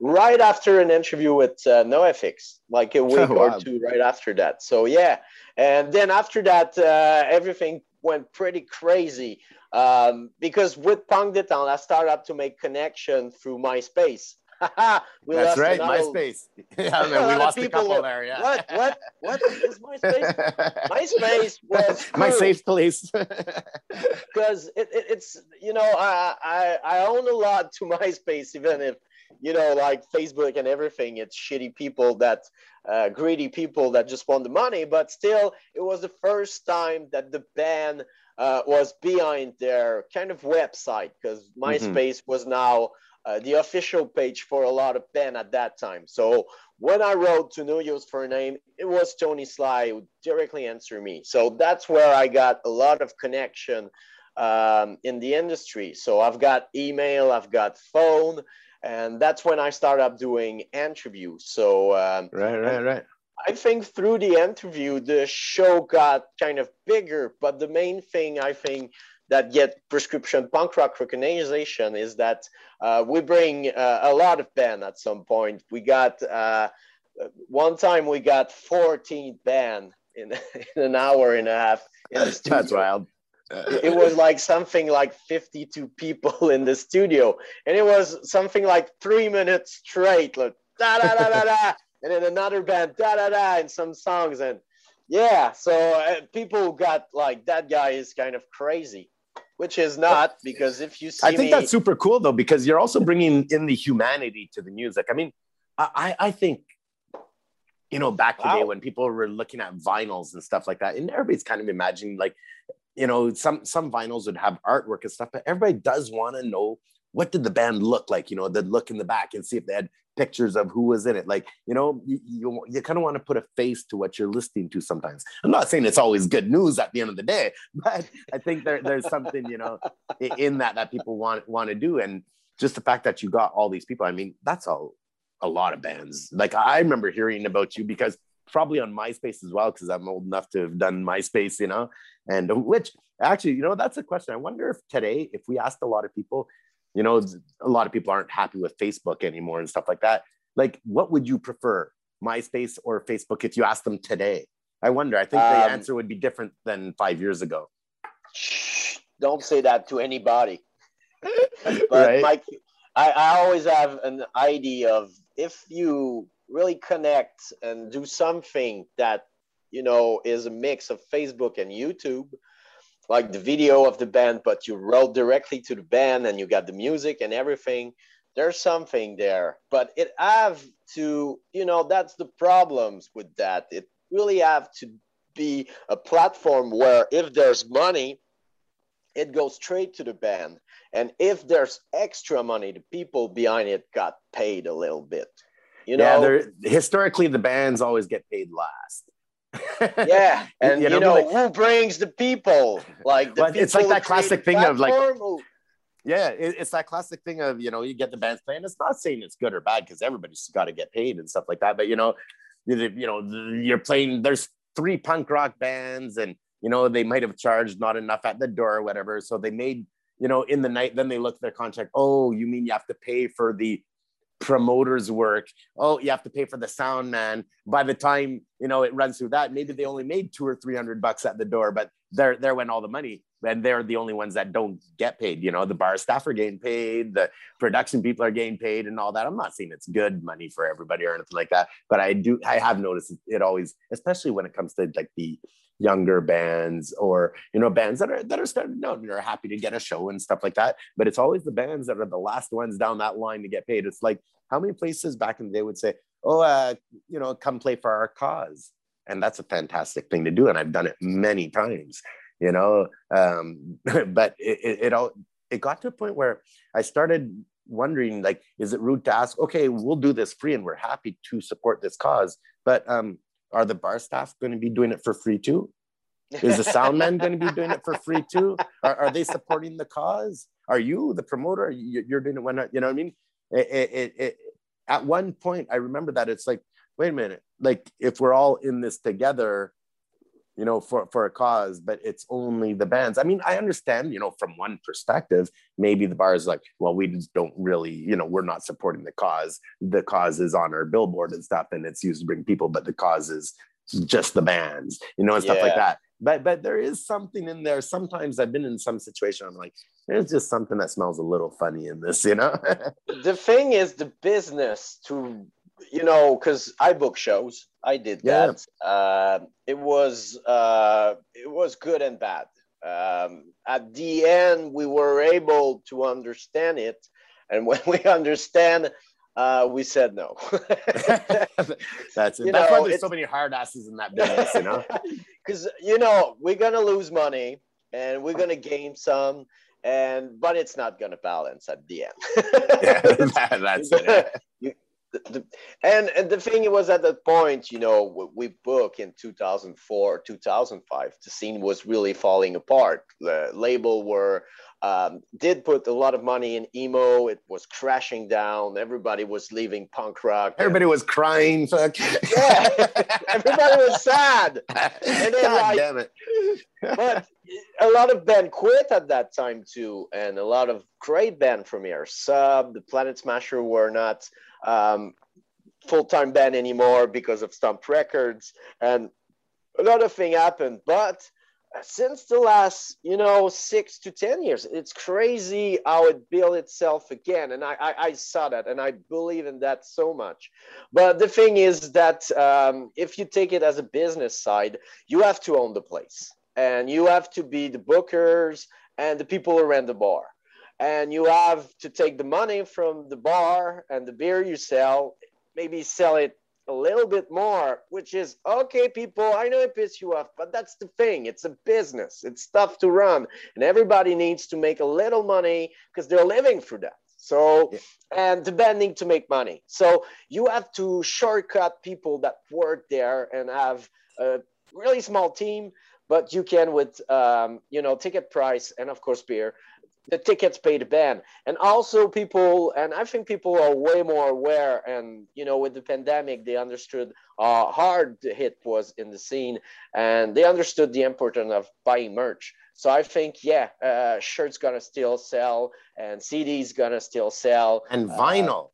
C: right after an interview with uh, NoFX, like a week
B: Oh, wow.
C: or two right after that. So yeah, and then after that, uh, everything went pretty crazy um, because with Punk Détente, I started up to make connection through MySpace. We
B: That's
C: lost
B: right, MySpace. Yeah, man, we lost a couple
C: were-
B: there. Yeah.
C: What? What? What is MySpace? MySpace was
B: My safe place.
C: because it, it, it's you know I, I I own a lot to MySpace even if you know like Facebook and everything it's shitty people that uh, greedy people that just want the money but still it was the first time that the band uh, was behind their kind of website because MySpace was now uh, the official page for a lot of band at that time so when I wrote to No Use for a Name, it was Tony Sly who directly answered me. So that's where I got a lot of connection um, in the industry. So I've got email, I've got phone, and that's when I started up doing interviews. So um,
B: right, right, right.
C: I think through the interview, the show got kind of bigger. But the main thing I think that get prescription punk rock recognition is that uh, we bring uh, a lot of band at some point. We got uh, one time we got 14 band in, in an hour and a half in the.
B: That's wild.
C: It was like something like 52 people in the studio, and it was something like three minutes straight, like da da da da da, and then another band da da da, and some songs, and yeah, so uh, people got like that guy is kind of crazy, which is not because if you see
B: I think
C: me,
B: that's super cool though, because you're also bringing in the humanity to the music. I mean, I, I think, you know, back today
C: Wow.
B: when people were looking at vinyls and stuff like that, and everybody's kind of imagining like, you know, some some vinyls would have artwork and stuff, but everybody does want to know what did the band look like, you know, they'd look in the back and see if they had pictures of who was in it. Like, you know, you, you, you kind of want to put a face to what you're listening to sometimes. I'm not saying it's always good news at the end of the day, but I think there, there's something, you know, in that that people want want to do and just the fact that you got all these people i mean that's all a lot of bands like i remember hearing about you because probably on myspace as well because i'm old enough to have done myspace you know and which actually you know that's a question i wonder if today if we asked a lot of people you know a lot of people aren't happy with facebook anymore and stuff like that like what would you prefer myspace or facebook if you asked them today i wonder i think the
C: Um,
B: answer would be different than five years ago
C: Shh, don't say that to anybody. but
B: Right.
C: Mike, I, I always have an idea of if you really connect and do something that you know is a mix of Facebook and YouTube, like the video of the band, but you wrote directly to the band and you got the music and everything. There's something there, but it have to, you know, that's the problems with that. It really have to be a platform where if there's money, it goes straight to the band. And if there's extra money, the people behind it got paid a little bit. You know,
B: they're historically the bands always get paid last.
C: Yeah, and you
B: You
C: know,
B: know, like-
C: who brings the people? Like the
B: But it's like that classic thing of, like-
C: who-
B: yeah, it, it's that classic thing of you know you get the bands playing. It's not saying it's good or bad because everybody's got to get paid and stuff like that. But you know, you, you know, you're playing. There's three punk rock bands, and you know, they might have charged not enough at the door or whatever. So they made, you know, in the night, then they look at their contract. Oh, you mean you have to pay for the promoter's work? Oh, you have to pay for the sound man. By the time, you know, it runs through that, maybe they only made two or 300 bucks at the door, but there, there went all the money. And they're the only ones that don't get paid. You know, the bar staff are getting paid, the production people are getting paid and all that. I'm not saying it's good money for everybody or anything like that, but I do, I have noticed it always, especially when it comes to like the, younger bands or you know bands that are that are starting out and are happy to get a show and stuff like that. But it's always the bands that are the last ones down that line to get paid. It's like how many places back in the day would say oh uh you know come play for our cause. And that's a fantastic thing to do and i've done it many times you know? Um but it, it, it all it got to a point where i started wondering like is it rude to ask okay we'll do this free and we're happy to support this cause. But um are the bar staff going to be doing it for free too? Is the sound man going to be doing it for free too? Are, are they supporting the cause? Are you the promoter? You're doing it when you know what I mean? It, it, it, at one point, I remember that it's like, wait a minute, like if we're all in this together, you know, for, for a cause, but it's only the bands. I mean, I understand, you know, from one perspective, maybe the bar is like, well, we just don't really, you know, we're not supporting the cause. The cause is on our billboard and stuff, and it's used to bring people, but the cause is just the bands, you know, and stuff yeah. like that. But but there is something in there. Sometimes I've been in some situation, I'm like, there's just something that smells a little funny in this, you know.
C: the thing is the business to you know, because I book shows. I did yeah. that. Uh, it was uh, it was good and bad. Um, at the end, we were able to understand it, and when we understand, uh, we said no.
B: That's it. You That's know, why there's so many hard asses in that business, you know.
C: Because you know we're gonna lose money and we're gonna gain some, and but it's not gonna balance at the end. yeah, that, that's it the, and, and the thing was at that point, you know, we booked in 2004, 2005, the scene was really falling apart. The label were um, did put a lot of money in emo. It was crashing down. Everybody was leaving punk rock.
B: Everybody was crying. Fuck.
C: Yeah, everybody was sad. And then, God like, damn it. but a lot of band quit at that time too, and a lot of great band from here. Sub, the Planet Smasher were not um, full-time band anymore because of Stomp Records, and another thing happened. But since the last, you know, six to ten years, it's crazy how it built itself again, and I, I, I saw that, and I believe in that so much. But the thing is that um, if you take it as a business side, you have to own the place, and you have to be the bookers and the people around the bar and you have to take the money from the bar and the beer you sell, maybe sell it a little bit more, which is okay, people. I know it pisses you off, but that's the thing. It's a business, it's tough to run, and everybody needs to make a little money because they're living through that. So, yeah. and need to make money. So, you have to shortcut people that work there and have a really small team, but you can with, um, you know, ticket price and, of course, beer the tickets pay the band and also people and i think people are way more aware and you know with the pandemic they understood how hard the hit was in the scene and they understood the importance of buying merch. So i think yeah uh, shirts gonna still sell and cds gonna still sell.
B: And vinyl.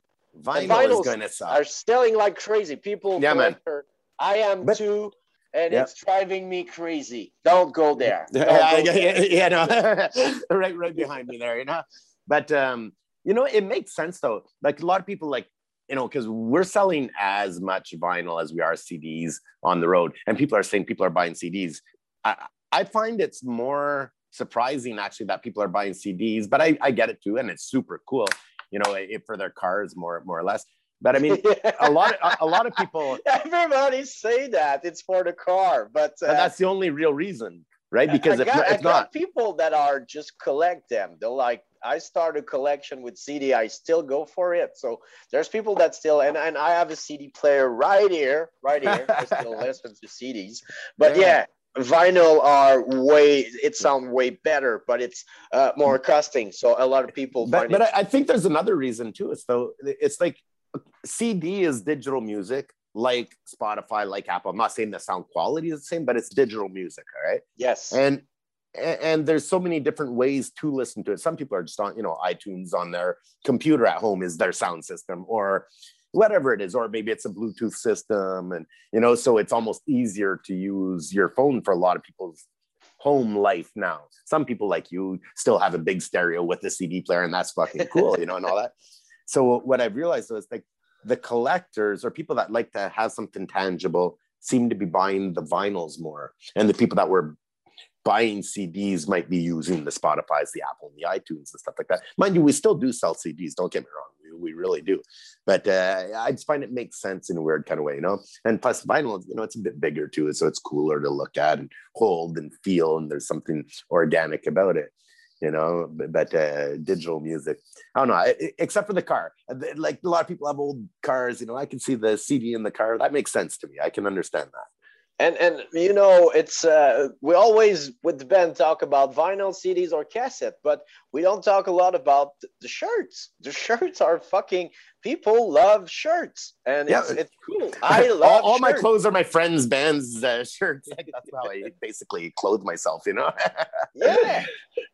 B: uh, vinyl is gonna sell.
C: are selling like crazy. People
B: yeah man.
C: i am but, too and yep. it's driving me crazy. Don't go there. Don't
B: go there. yeah, no, right, right behind me there, you know. But um, you know, it makes sense though. Like a lot of people, like you know, because we're selling as much vinyl as we are CDs on the road, and people are saying people are buying CDs. I, I find it's more surprising actually that people are buying CDs, but I, I get it too, and it's super cool. You know, it, for their cars more more or less. But I mean, a lot of a, lot of people.
C: Everybody say that it's for the car, but,
B: uh, but that's the only real reason, right? Because I if, got, if not,
C: people that are just collect them. They're like, I start a collection with CD. I still go for it. So there's people that still, and, and I have a CD player right here, right here. I still listen to CDs, but yeah. yeah vinyl are way it sounds way better but it's uh, more costing so a lot of people
B: but, but it- I think there's another reason too it's though it's like CD is digital music like Spotify, like Apple. I'm not saying the sound quality is the same, but it's digital music, all right?
C: Yes.
B: And and there's so many different ways to listen to it. Some people are just on, you know, iTunes on their computer at home is their sound system, or whatever it is, or maybe it's a Bluetooth system, and you know, so it's almost easier to use your phone for a lot of people's home life now. Some people like you still have a big stereo with the CD player, and that's fucking cool, you know, and all that. So what I've realized is like the collectors or people that like to have something tangible seem to be buying the vinyls more, and the people that were buying CDs might be using the Spotify's, the Apple, and the iTunes and stuff like that. Mind you, we still do sell CDs. Don't get me wrong, we, we really do. But uh, I just find it makes sense in a weird kind of way, you know. And plus, vinyl, you know, it's a bit bigger too, so it's cooler to look at and hold and feel, and there's something organic about it. You know, but, uh, digital music, I don't know, except for the car. Like a lot of people have old cars, you know, I can see the CD in the car. That makes sense to me. I can understand that
C: and and you know it's uh, we always with Ben talk about vinyl cds or cassette but we don't talk a lot about the shirts. The shirts are fucking people love shirts. And yeah. it's, it's cool. I love
B: all, all my clothes are my friends bands uh, shirts. That's how i basically clothe myself you know?
C: Yeah.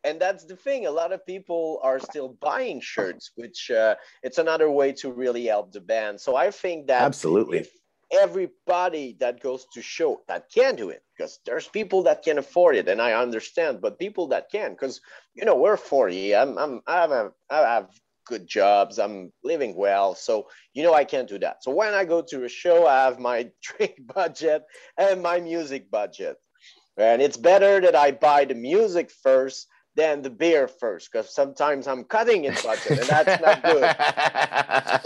C: And that's the thing. A lot of people are still buying shirts which uh, it's another way to really help the band. So i think that
B: absolutely.
C: if, everybody that goes to show that can do it because there's people that can afford it and i understand but people that can because you know we're 40 i'm, I'm i have a, i have good jobs i'm living well so you know i can't do that. So when i go to a show i have my drink budget and my music budget. And it's better that i buy the music first than the beer first because sometimes I'm cutting in budget and that's not good.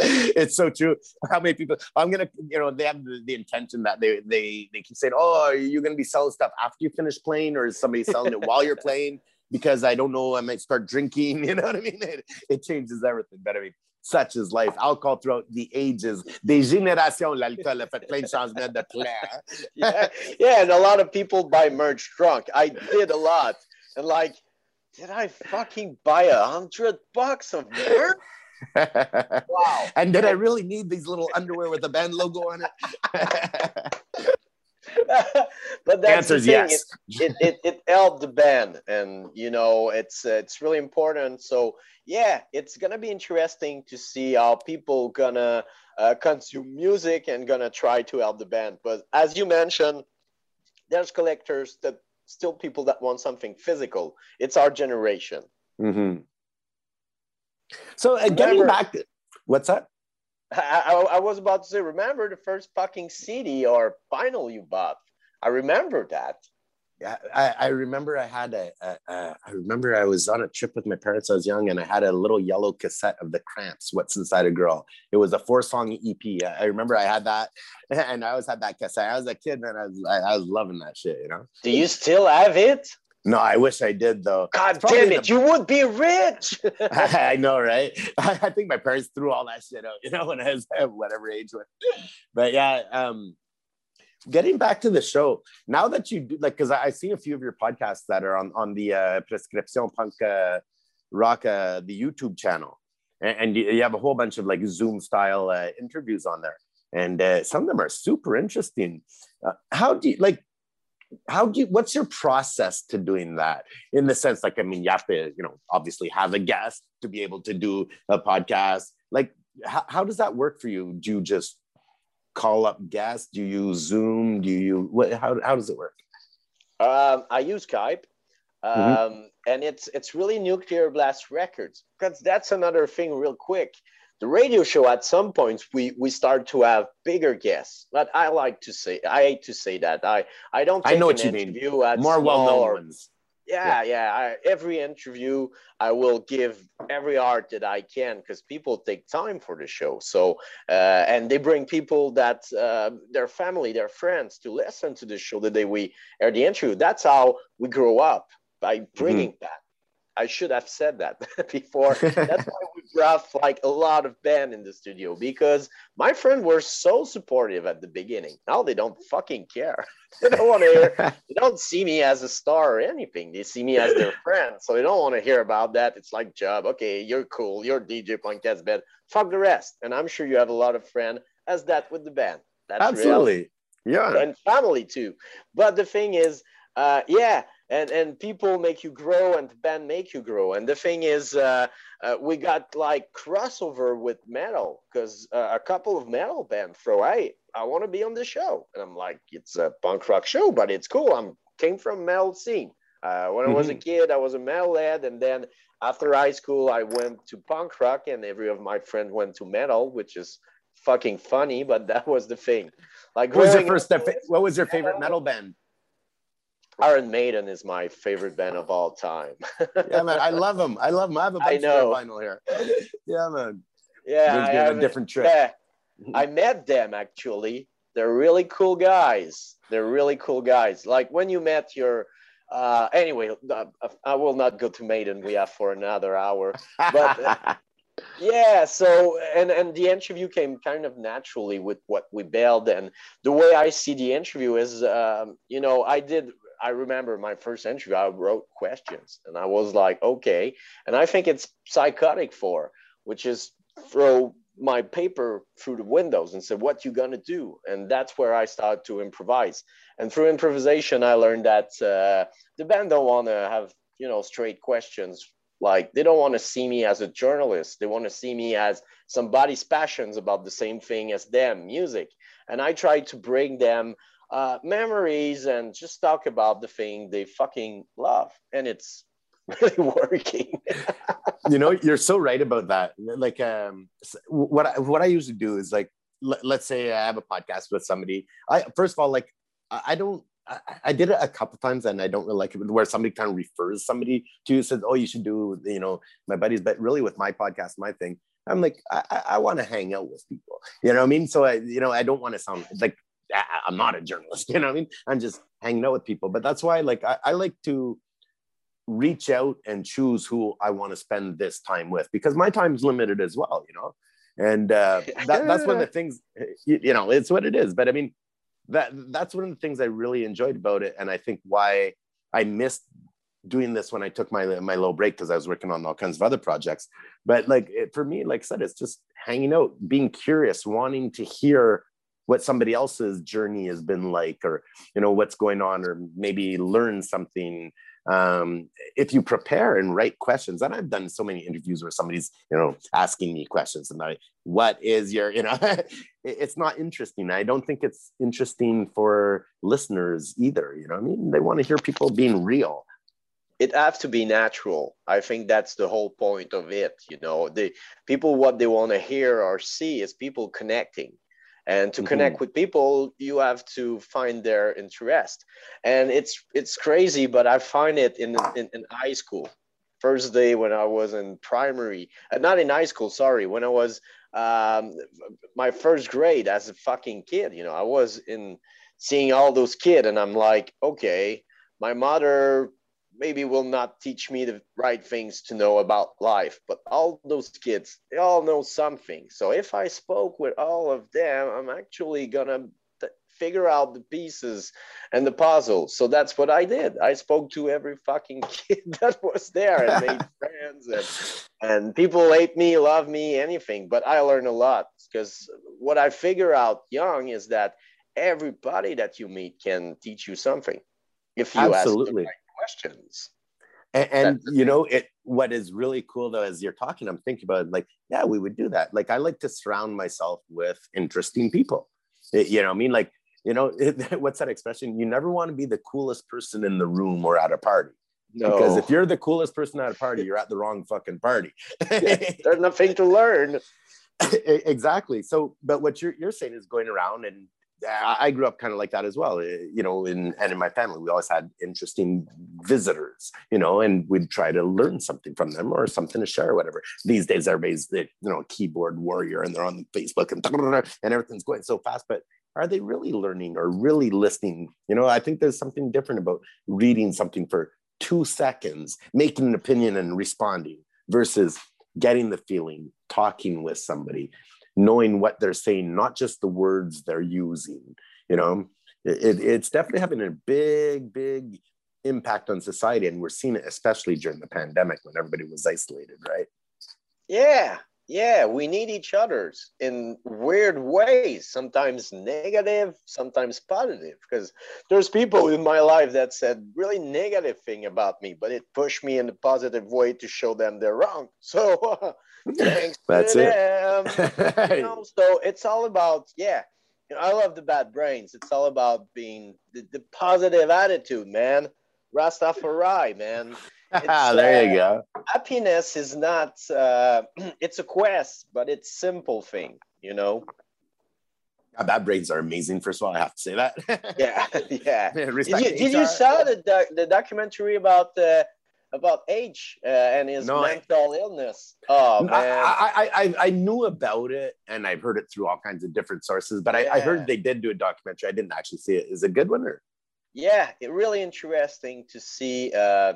B: it's so true. How many people I'm gonna, you know, they have the, the, intention that they they they keep saying, Oh, you're gonna be selling stuff after you finish playing, or is somebody selling it while you're playing? Because I don't know, I might start drinking, you know what I mean? It, it changes everything. But I mean, such is life. Alcohol throughout the ages. Des générations, l'alcool a fait plein de changements de clair.
C: yeah, yeah, and a lot of people buy merch drunk. I did a lot. And like did I fucking buy a hundred bucks of merch?
B: wow. And did I really need these little underwear with the band logo on it?
C: but that's the, the thing. Yes. It, it, it, it, helped the band, and you know it's uh, it's really important. So yeah, it's gonna be interesting to see how people gonna uh, consume music and gonna try to help the band. But as you mentioned, there's collectors that still people that want something physical. It's our generation.
B: Mm-hmm. So uh, getting back, to, what's that?
C: I, I, I, was about to say, remember the first fucking CD or vinyl you bought? I remember that.
B: Yeah, I, I remember I had a, a, a. I remember I was on a trip with my parents. I was young, and I had a little yellow cassette of the Cramps. What's inside a girl? It was a four-song EP. I remember I had that, and I always had that cassette. I was a kid, and I was I, I was loving that shit. You know.
C: Do you still have it?
B: No, I wish I did though.
C: God damn it, the... you would be rich.
B: I know, right? I think my parents threw all that shit out, you know, when I was whatever age. But yeah, um, getting back to the show now that you do like because I, I see a few of your podcasts that are on on the uh, prescription punk uh, rock uh, the youtube channel. And, and you, you, have a whole bunch of like zoom style uh, interviews on there. And uh, some of them are super interesting. Uh, how do you like how do you what's your process to doing that? In the sense like i mean you have to you know obviously have a guest to be able to do a podcast. Like how, how does that work for you? Do you just call up guests? Do you use Zoom? Do you what? How how does it work?
C: Um, I use Skype, mm-hmm. um, mm-hmm. and it's it's really Nuclear Blast Records because that's another thing. Real quick, the radio show at some points we we start to have bigger guests. But I like to say I hate to say that I I don't.
B: I know what you mean. More well known ones
C: yeah yeah I, every interview i will give every art that i can because people take time for the show. So uh, and they bring people that uh, their family their friends to listen to the show the day we air the interview. That's how we grow up by bringing mm-hmm. that I should have said that before. That's why we brought like a lot of band in the studio because my friend were so supportive at the beginning. Now they don't fucking care. They don't want to hear. they don't see me as a star or anything. They see me as their friend, so they don't want to hear about that. It's like job. Okay, you're cool. You're DJ Podcast band. Fuck the rest. And I'm sure you have a lot of friends as that with the band. That's
B: absolutely
C: reality.
B: yeah
C: and family too. But the thing is, uh, yeah, and and people make you grow, and the band make you grow. And the thing is, uh, uh, we got like crossover with metal because uh, a couple of metal bands throw, hey, I want to be on the show, and I'm like, it's a punk rock show, but it's cool. I'm came from metal scene. Uh, when I was a kid, I was a metal head, and then after high school, I went to punk rock, and every of my friends went to metal, which is fucking funny, but that was the thing. Like,
B: what was your first
C: up-
B: what was your favorite metal band
C: Iron Maiden is my favorite band of all time.
B: yeah man i love them i love them i have a
C: I
B: bunch of vinyl here yeah man
C: yeah, I
B: giving a different trick.
C: yeah. I met them actually. They're really cool guys. They're really cool guys. Like when you met your, uh, anyway, uh, I will not go to Maiden. We have for another hour. But- Yeah. So and and the interview came kind of naturally with what we built, and the way I see the interview is, um, you know, I did. I remember my first interview. I wrote questions, and I was like, okay. And I think it's psychotic for, which is throw my paper through the windows and said, "What you gonna do?" And that's where I started to improvise. And through improvisation, I learned that uh, the band don't want to have you know straight questions like they don't want to see me as a journalist they want to see me as somebody's passions about the same thing as them music and i try to bring them uh, memories and just talk about the thing they fucking love. And it's really working.
B: You know you're so right about that. Like um what I, what i usually do is like let, let's say i have a podcast with somebody. I first of all like i, I don't I, did it a couple times and I don't really like it where somebody kind of refers somebody to you says, Oh, you should do, you know, my buddies, but really with my podcast, my thing, I'm like, I, I, want to hang out with people. You know what I mean? So I, you know, I don't want to sound like I'm not a journalist, you know what I mean? I'm just hanging out with people. But that's why like I, I like to reach out and choose who I want to spend this time with because my time's limited as well, you know. And uh, that, that's one of the things, you, you know, it's what it is. But I mean, that that's one of the things I really enjoyed about it, and I think why I missed doing this when I took my my little break because I was working on all kinds of other projects. But like it, for me, like I said, it's just hanging out, being curious, wanting to hear what somebody else's journey has been like, or you know what's going on, or maybe learn something um, if you prepare and write questions. And i've done so many interviews where somebody's you know asking me questions and i what is your you know it's not interesting. I don't think it's interesting for listeners either you know i mean? They want to hear people being real.
C: It has to be natural. I think that's the whole point of it you know? The people what they want to hear or see is people connecting and to
B: Mhm.
C: connect with people you have to find their interest and it's it's crazy but i find it in in, in high school first day when i was in primary uh, not in high school sorry when i was um, my first grade as a fucking kid you know i was in seeing all those kids and i'm like okay my mother maybe will not teach me the right things to know about life but all those kids they all know something. So if i spoke with all of them i'm actually gonna figure out the pieces and the puzzle. So that's what i did. I spoke to every fucking kid that was there and made friends and, and people hate me love me anything but i learned a lot because what i figure out young is that everybody that you meet can teach you something if you ask
B: absolutely.
C: the right questions.
B: And, and you know it what is really cool though as you're talking i'm thinking about it, like yeah we would do that. Like i like to surround myself with interesting people. It- you know what i mean like you know what's that expression? You never want to be the coolest person in the room or at a party.
C: No.
B: Because if you're the coolest person at a party you're at the wrong fucking party.
C: There's nothing to learn.
B: Exactly. So but what you're, you're saying is going around and I grew up kind of like that as well, eh, you know, in, and in my family, we always had interesting visitors, you know, and we'd try to learn something from them or something to share or whatever. These days, everybody's the, you know, keyboard warrior and they're on Facebook and, and everything's going so fast, but are they really learning or really listening? You know, I think there's something different about reading something for two seconds, making an opinion and responding versus getting the feeling, talking with somebody, knowing what they're saying, not just the words they're using. You know, it, it- it's definitely having a big, big impact on society. And we're seeing it especially during the pandemic when everybody was isolated, right?
C: yeah yeah, we need each other's in weird ways, sometimes negative, sometimes positive. Because there's people in my life that said really negative thing about me, but it pushed me in a positive way to show them they're wrong. So thanks
B: That's
C: to
B: it.
C: them. You know, so it's all about, yeah. You know, I love the bad brains. It's all about being the, the positive attitude, man. Rastafari, man.
B: there you
C: uh,
B: go.
C: happiness is not uh, it's a quest but it's simple thing you know
B: Yeah, bad brains are amazing. First of all, I have to say that.
C: yeah yeah did you, did you saw the, doc- the documentary about uh, about H.R. uh, and his
B: No, I-
C: mental illness oh man
B: I, I, I, I knew about it and I've heard it through all kinds of different sources, but I, I heard they did do a documentary. I didn't actually see it. Is it a good one or?
C: yeah it really interesting to see uh,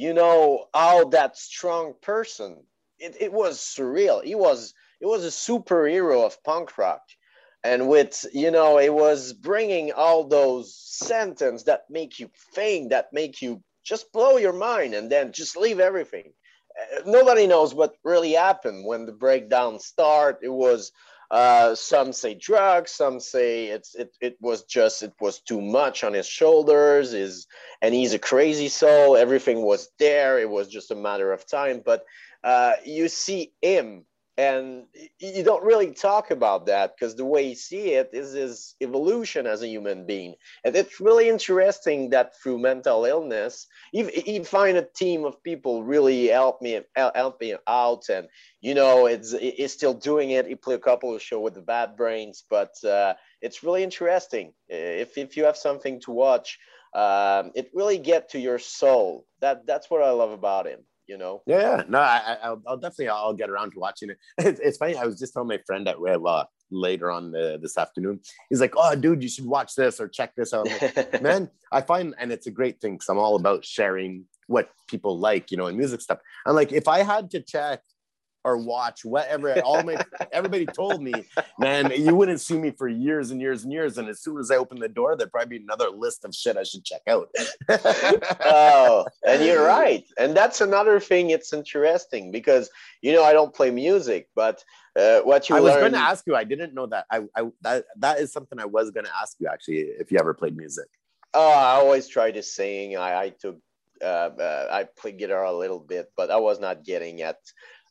C: you know how that strong person it, it was surreal. He was it was a superhero of punk rock. And with you know it was bringing all those sentences that make you think that make you just blow your mind and then just leave everything. Uh, nobody knows what really happened when the breakdown start. It was uh, some say drugs some say it's it, it was just it was too much on his shoulders is and he's a crazy soul. Everything was there. It was just a matter of time. But uh, you see him and you don't really talk about that because the way you see it is his evolution as a human being. And it's really interesting that through mental illness you, find a team of people really help me help me out. And you know it's he's still doing it. He played a couple of shows with the bad brains but uh, it's really interesting. If, if you have something to watch um, it really get to your soul. That that's what i love about him you know
B: Yeah, yeah. no, I, I'll, I'll definitely, I'll get around to watching it. It's, it's funny. I was just telling my friend at Web uh, later on uh, this afternoon. He's like, "Oh, dude, you should watch this or check this out." Like, Man, I find, and it's a great thing because I'm all about sharing what people like, you know, in music stuff. I'm like, if I had to check or watch whatever all my everybody told me, man, you wouldn't see me for years and years and years. And as soon as I open the door, there'd probably be another list of shit I should check out.
C: oh, and you're right. And that's another thing. It's interesting because you know I don't play music, but uh, what you
B: I was
C: learn.
B: going to ask you. I didn't know that. I, I that that is something I was going to ask you actually. If you ever played music.
C: Oh, I always try to sing. I, I took, uh, uh, I played guitar a little bit, but I was not getting at,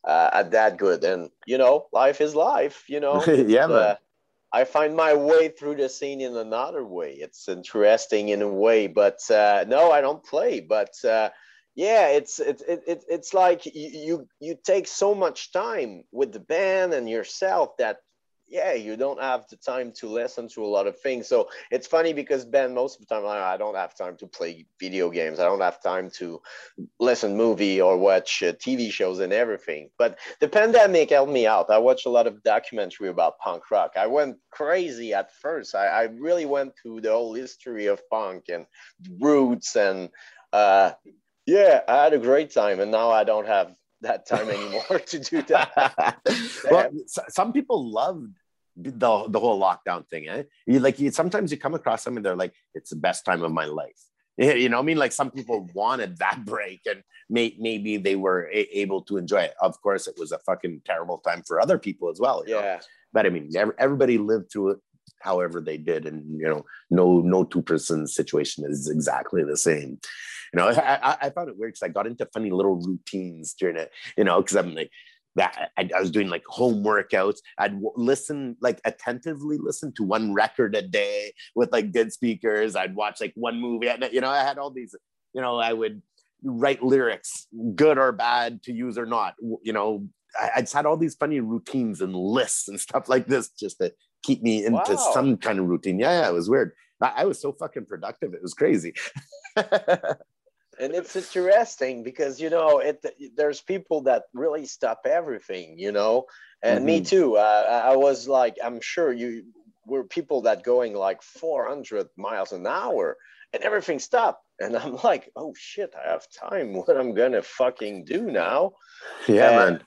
C: uh, at that good. And you know, life is life. You know.
B: yeah,
C: It's,
B: man.
C: uh, I find my way through the scene in another way. It's interesting in a way, but uh, no, I don't play. But uh, yeah, it's it's it, it, it's like you, you you take so much time with the band and yourself that yeah, you don't have the time to listen to a lot of things. So it's funny because Ben, most of the time, I don't have time to play video games. I don't have time to listen movie or watch uh, TV shows and everything. But the pandemic helped me out. I watched a lot of documentary about punk rock. I went crazy at first. I, I really went through the whole history of punk and roots and uh, yeah, I had a great time. And now I don't have that time anymore to do that.
B: well, some people loved the the whole lockdown thing. Eh? You like you, sometimes you come across something they're like, it's the best time of my life. You know, what I mean, like some people wanted that break, and may, maybe they were a- able to enjoy it. Of course, it was a fucking terrible time for other people as well. you know?
C: Yeah.
B: but I mean, ev- everybody lived through it however they did, and you know, no no two person situation is exactly the same. You know, I, I, found it weird because I got into funny little routines during it. You know, because I'm like that. I, I was doing like home workouts. I'd w- listen, like attentively listen to one record a day with like good speakers. I'd watch like one movie. And, you know, I had all these. You know, I would write lyrics, good or bad, to use or not. You know, I, I just had all these funny routines and lists and stuff like this just to keep me into
C: Wow.
B: some kind of routine. Yeah, yeah, it was weird. I, I was so fucking productive. It was crazy.
C: and it's interesting because you know it there's people that really stop everything you know and me
B: Mhm.
C: too uh, i was like i'm sure you were people that going like 400 miles an hour and everything stopped and i'm like oh shit i have time what i'm gonna fucking do now
B: yeah,
C: Uh,
B: man.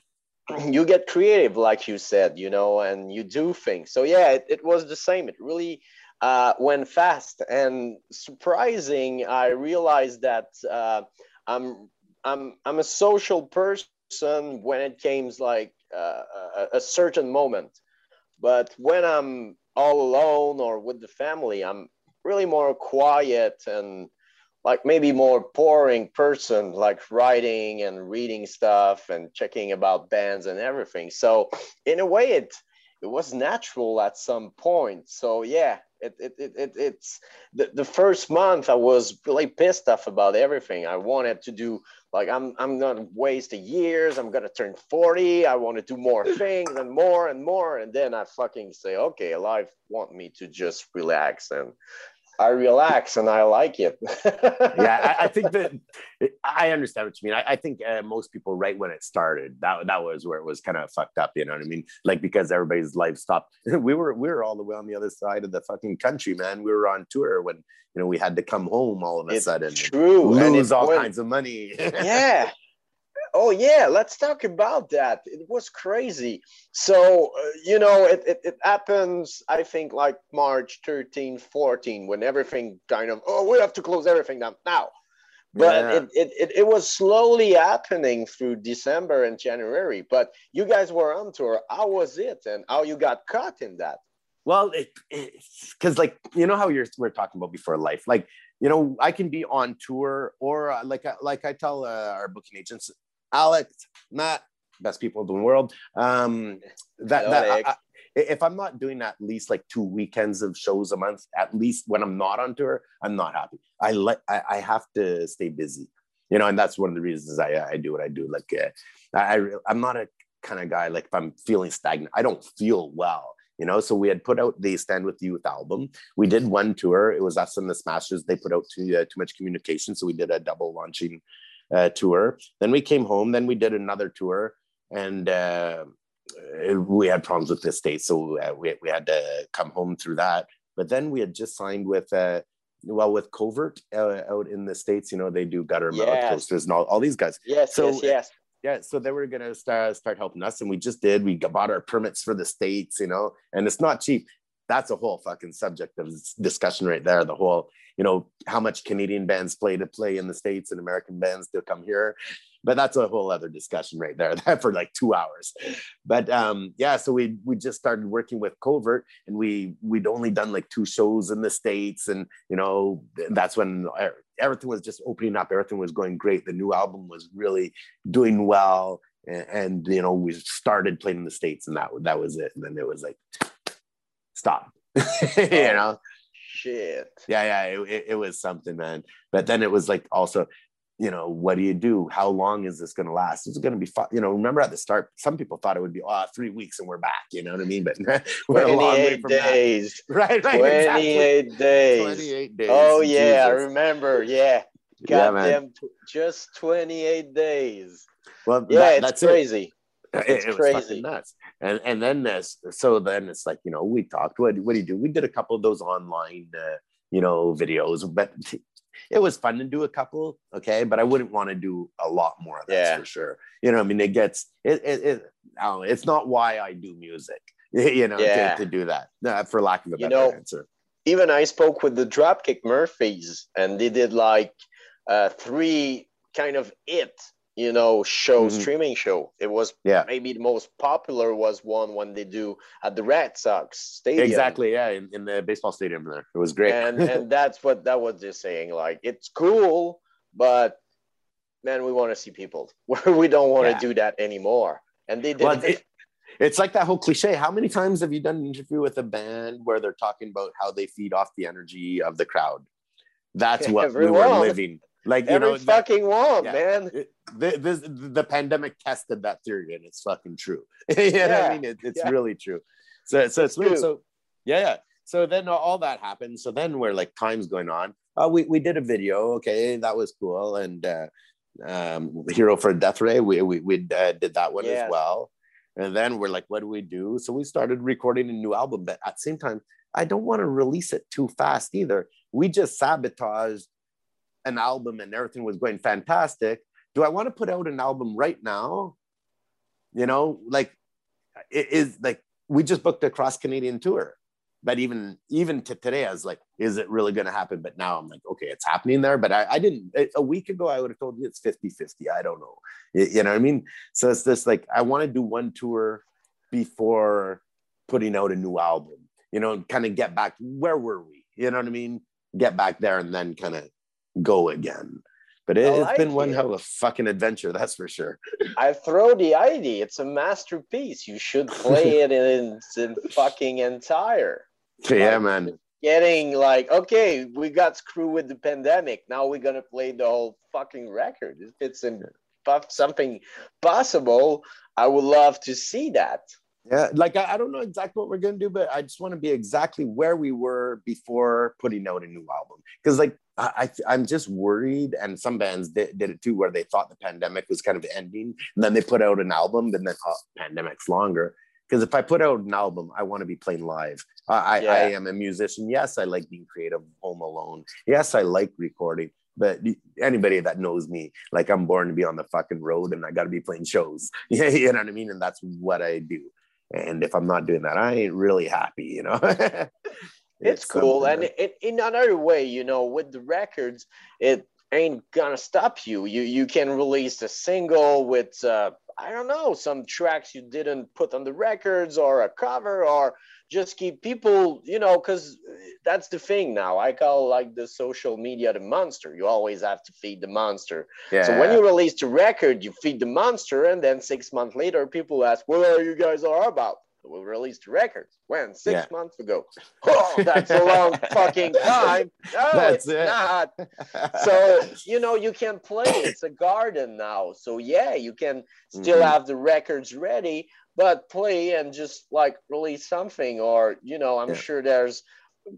C: you get creative like you said you know and you do things. So yeah it, it was the same. It really uh, went fast. And surprising i realized that uh, i'm i'm i'm a social person when it came like uh, a, a certain moment. But when I'm all alone or with the family, I'm really more quiet and like maybe more boring person, like writing and reading stuff and checking about bands and everything. So in a way, it it was natural at some point. So yeah, it, it, it, it it's the, the first month I was really pissed off about everything. I wanted to do like I'm I'm gonna waste years. I'm gonna turn 40. I want to do more things and more and more. And then I fucking say, okay, life want me to just relax and I relax and I like it.
B: yeah, I, I, think that I understand what you mean. I, I think uh, most people, right when it started, that that was where it was kind of fucked up. You know what I mean? Like because everybody's life stopped. we were we were all the way on the other side of the fucking country, man. We were on tour when you know we had to come home all of a
C: it's
B: sudden.
C: True,
B: lose all when, kinds of money.
C: yeah, oh yeah let's talk about that. It was crazy. So uh, you know it, it, it, happens i think like march 13 14 when everything kind of oh we have to close everything down now. But yeah. it, it, it, it was slowly happening through december and january but you guys were on tour. How was it and how you got caught in that?
B: Well it it's because like you know how you're we're talking about before life. Like you know i can be on tour or uh, like uh, like i tell uh, our booking agents Alex, Matt, best people in the world. Um, that, that I, I, if I'm not doing at least like two weekends of shows a month, at least when I'm not on tour, I'm not happy. I let I, I have to stay busy, you know, and that's one of the reasons I, I do what I do. Like uh, I I'm not a kind of guy like if I'm feeling stagnant, I don't feel well. You know, so we had put out the Stand with Youth album. We did one tour. It was us and the Smashers. They put out too, uh, too much communication, so we did a double launching uh, tour. Then we came home. Then we did another tour, and uh, we had problems with the state, so uh, we we had to come home through that. But then we had just signed with. Uh, well, with Covert uh, out in the states, you know they do gutter yes. melodic coasters and all, all these guys.
C: Yes, so, yes, yes
B: yeah so they were to start, start helping us and we just did we bought our permits for the states you know and it's not cheap that's a whole fucking subject of discussion right there the whole you know how much canadian bands play to play in the states and american bands to come here. But that's a whole other discussion right there for like two hours. But um yeah so we we just started working with covert and we we'd only done like two shows in the states and you know that's when everything was just opening up. Everything was going great. The new album was really doing well and, and you know we started playing in the states and that that was it. And then it was like stop you know
C: shit.
B: Yeah, yeah, it, it, was something, man. But then it was like also, you know, what do you do? How long is this going to last? Is it going to be fun? You know, remember at the start, some people thought it would be oh, three weeks and we're back. You know what I mean? But
C: we're a long way from days.
B: That. Right, right.
C: 28 exactly. days. 28 days. Oh yeah, Jesus. I remember. Yeah. God yeah, damn, just 28 days. Well, yeah, that, it's crazy. It
B: it's it, crazy. nuts. And and then this, so then it's like you know we talked. What what do you do? We did a couple of those online, uh, you know, videos, but it was fun to do a couple. Okay, but I wouldn't want to do a lot more. That's yeah. for sure. You know, I mean, it gets it. it, it know, it's not why I do music. You know, yeah. to, to, do that, uh, for lack of a better you know, answer.
C: Even I spoke with the Dropkick Murphys, and they did like uh, three kind of it you know show mm-hmm. streaming show. It was yeah. maybe the most popular was one when they do at the red sox stadium.
B: Exactly yeah in, in the baseball stadium there. It was great.
C: And and that's what that was just saying like it's cool but man we want to see people. We don't want yeah. to do that anymore. And they did well, it,
B: it's like that whole cliche. How many times have you done an interview with a band where they're talking about how they feed off the energy of the crowd? That's what Everyone. we were living. Like
C: you Every know, fucking that, yeah, man.
B: The, this, the pandemic tested that theory, and it's fucking true. you know yeah. I mean? It, it's yeah. really true. So, so it's, it's weird. So, yeah, yeah. So then all that happened. So then we're like, time's going on. Uh, we we did a video. Okay, that was cool. And uh, um, Hero for Death Ray, we we, we uh, did that one as well. And then we're like, what do we do? So we started recording a new album, but at the same time, I don't want to release it too fast either. We just sabotaged an album and everything was going fantastic. Do I want to put out an album right now? You know, like it is like we just booked a cross Canadian tour. but even even to today, I was like, is it really going to happen? But now I'm like, okay, it's happening there. But I, I didn't a week ago, I would have told you it's 50 50. I don't know. You know what I mean? So it's this like, I want to do one tour before putting out a new album, you know, kind of get back. Where were we? You know what I mean? Get back there and then kind of go again. But it, has been one hell of a fucking adventure, that's for sure.
C: I throw the ID. It's a masterpiece. You should play it in, in fucking entire.
B: Yeah, like, man.
C: Getting like, okay, we got screwed with the pandemic. Now we're gonna play the whole fucking record. If it's in something possible, I would love to see that.
B: Yeah, like I, I don't know exactly what we're gonna do, but I just want to be exactly where we were before putting out a new album. Because like I, I am just worried, and some bands did, did, it too, where they thought the pandemic was kind of ending, and then they put out an album, and then oh, pandemic's longer. Because if I put out an album, I want to be playing live. I, yeah. I am a musician. Yes, I like being creative, home alone. Yes, I like recording. But anybody that knows me, like I'm born to be on the fucking road, and I got to be playing shows. Yeah, you know what I mean. And that's what I do. And if I'm not doing that, I ain't really happy, you know.
C: it's, it's cool. And it, in another way, you know, with the records, it ain't gonna stop you. You you can release a single with uh, I don't know some tracks you didn't put on the records or a cover or just keep people, you know, because that's the thing now. I call like the social media the monster. You always have to feed the monster. Yeah. So when you release the record, you feed the monster, and then six months later, people ask, "What are you guys are about?" We released records when six yeah. months ago. Oh, that's a long fucking time. No, that's it's it. not. so you know you can play. It's a garden now. So yeah, you can still mm-hmm. have the records ready, but play and just like release something or you know i'm yeah. sure there's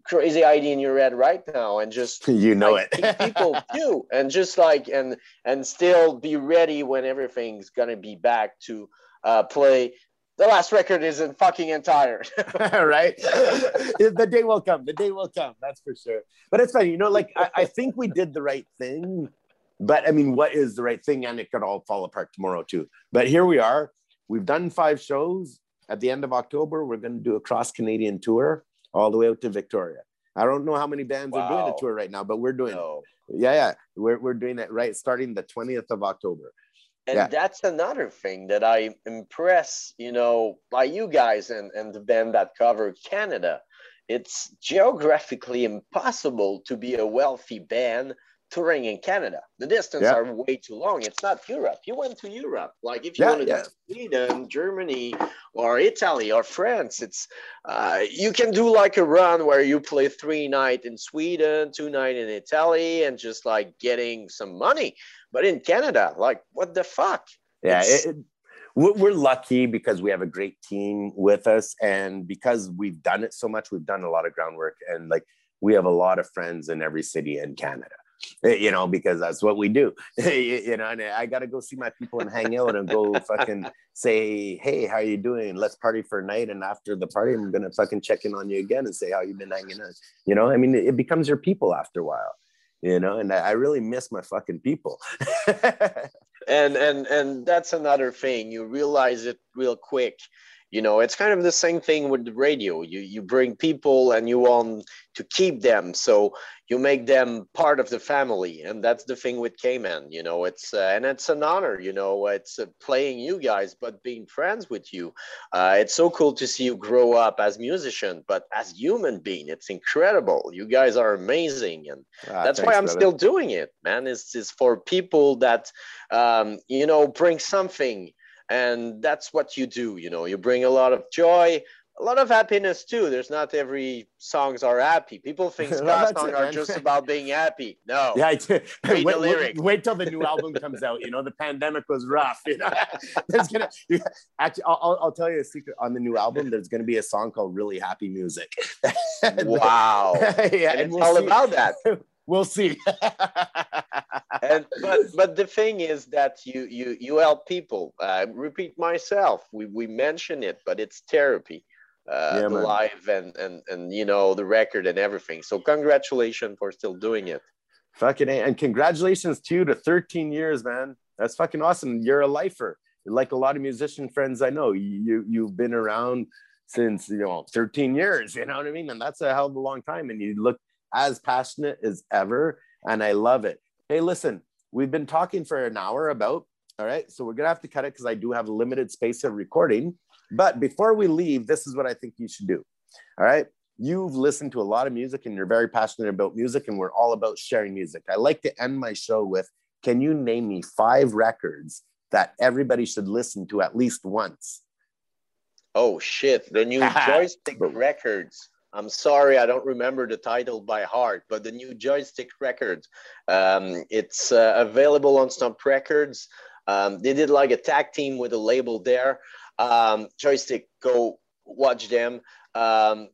C: crazy idea in your head right now and just
B: you know like,
C: it people do and just like and and still be ready when everything's gonna be back to uh, play the last record isn't fucking entire
B: right the day will come the day will come that's for sure but it's funny you know like I, I think we did the right thing but i mean what is the right thing and it could all fall apart tomorrow too but here we are We've done five shows. At the end of October, we're going to do a cross Canadian tour all the way out to Victoria. I don't know how many bands wow. are doing the tour right now, but we're doing no. it. Yeah, yeah. We're, we're doing it right starting the 20th of October.
C: And yeah. that's another thing that I impress, you know, by you guys and, and the band that cover Canada. It's geographically impossible to be a wealthy band touring in Canada. The distance yeah. are way too long. It's not Europe. You went to Europe. Like if you yeah, want to yeah. Sweden, Germany, or Italy or France, it's uh, you can do like a run where you play three night in Sweden, two night in Italy, and just like getting some money. But in Canada, like what the fuck?
B: Yeah, it, it, we're lucky because we have a great team with us, and because we've done it so much, we've done a lot of groundwork, and like we have a lot of friends in every city in Canada. You know, because that's what we do. you know, and I got to go see my people and hang out and go fucking say, hey, how you doing? Let's party for a night. And after the party, I'm gonna fucking check in on you again and say how you've been hanging out. You know, I mean, it becomes your people after a while. You know, and I really miss my fucking people.
C: and and and that's another thing. You realize it real quick you know it's kind of the same thing with the radio. You you bring people and you want to keep them so you make them part of the family and that's the thing with Cayman you know it's uh, and it's an honor you know it's uh, playing you guys but being friends with you uh, it's so cool to see you grow up as musician but as human being it's incredible. You guys are amazing and ah, that's thanks, why i'm brother. still doing it man. It's, it's for people that um, you know bring something and that's what you do you know you bring a lot of joy a lot of happiness too. There's not every songs are happy. People think ska songs are just about being happy. No.
B: Yeah wait, wait, wait, till the new album comes out you know the pandemic was rough you know. There's gonna actually I'll, I'll tell you a secret. On the new album there's gonna be a song called really happy music.
C: Wow. Yeah and, and it's we'll all see. about that
B: we'll see
C: and but but the thing is that you you you help people uh, repeat myself we we mention it but it's therapy uh, yeah, live and and and you know the record and everything so congratulations for still doing it
B: fucking a. and congratulations to you to 13 years man that's fucking awesome you're a lifer like a lot of musician friends i know you you've been around since you know 13 years. You know what I mean? And that's a hell of a long time. And you look as passionate as ever, and I love it. Hey, listen, we've been talking for an hour about. All right, so we're gonna have to cut it because I do have limited space of recording. But before we leave, this is what I think you should do. All right, you've listened to a lot of music and you're very passionate about music, and we're all about sharing music. I like to end my show with Can you name me five records that everybody should listen to at least once?
C: Oh, shit. The new joystick records. I'm sorry, I don't remember the title by heart, but the new joystick records. Um, it's uh, available on Stomp Records. Um, they did like a tag team with a label there. Um, joystick, go watch them. Um,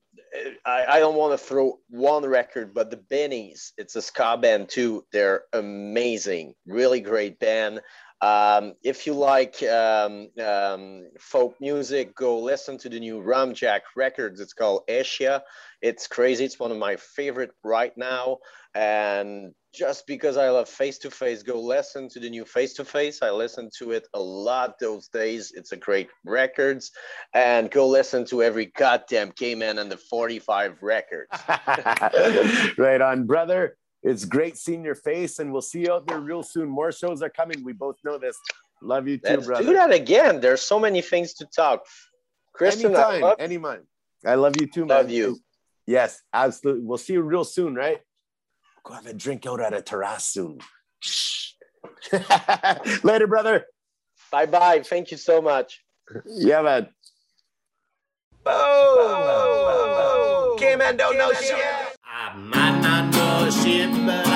C: I, I don't want to throw one record, but the Bennies, it's a ska band too. They're amazing, really great band. Um, if you like um, um, folk music, go listen to the new Ramjack records. It's called Asia. It's crazy. It's one of my favorite right now. And just because I love face to face, go listen to the new face to face. I listen to it a lot those days. It's a great records. And go listen to every goddamn K-Man and the 45 records.
B: right on, brother. It's great seeing your face, and we'll see you out there real soon. More shows are coming. We both know this. Love you too,
C: Let's
B: brother.
C: do that again. There's so many things to talk. Kristen, I
B: anytime,
C: love-
B: anytime. I love you too, man.
C: Love you.
B: Yes, absolutely. We'll see you real soon, right? Go have a drink out at a terrace soon. Later, brother.
C: bye bye. Thank you so much.
B: Yeah, man.
A: Boom! K-Man don't know shit.
D: I might not know shit, but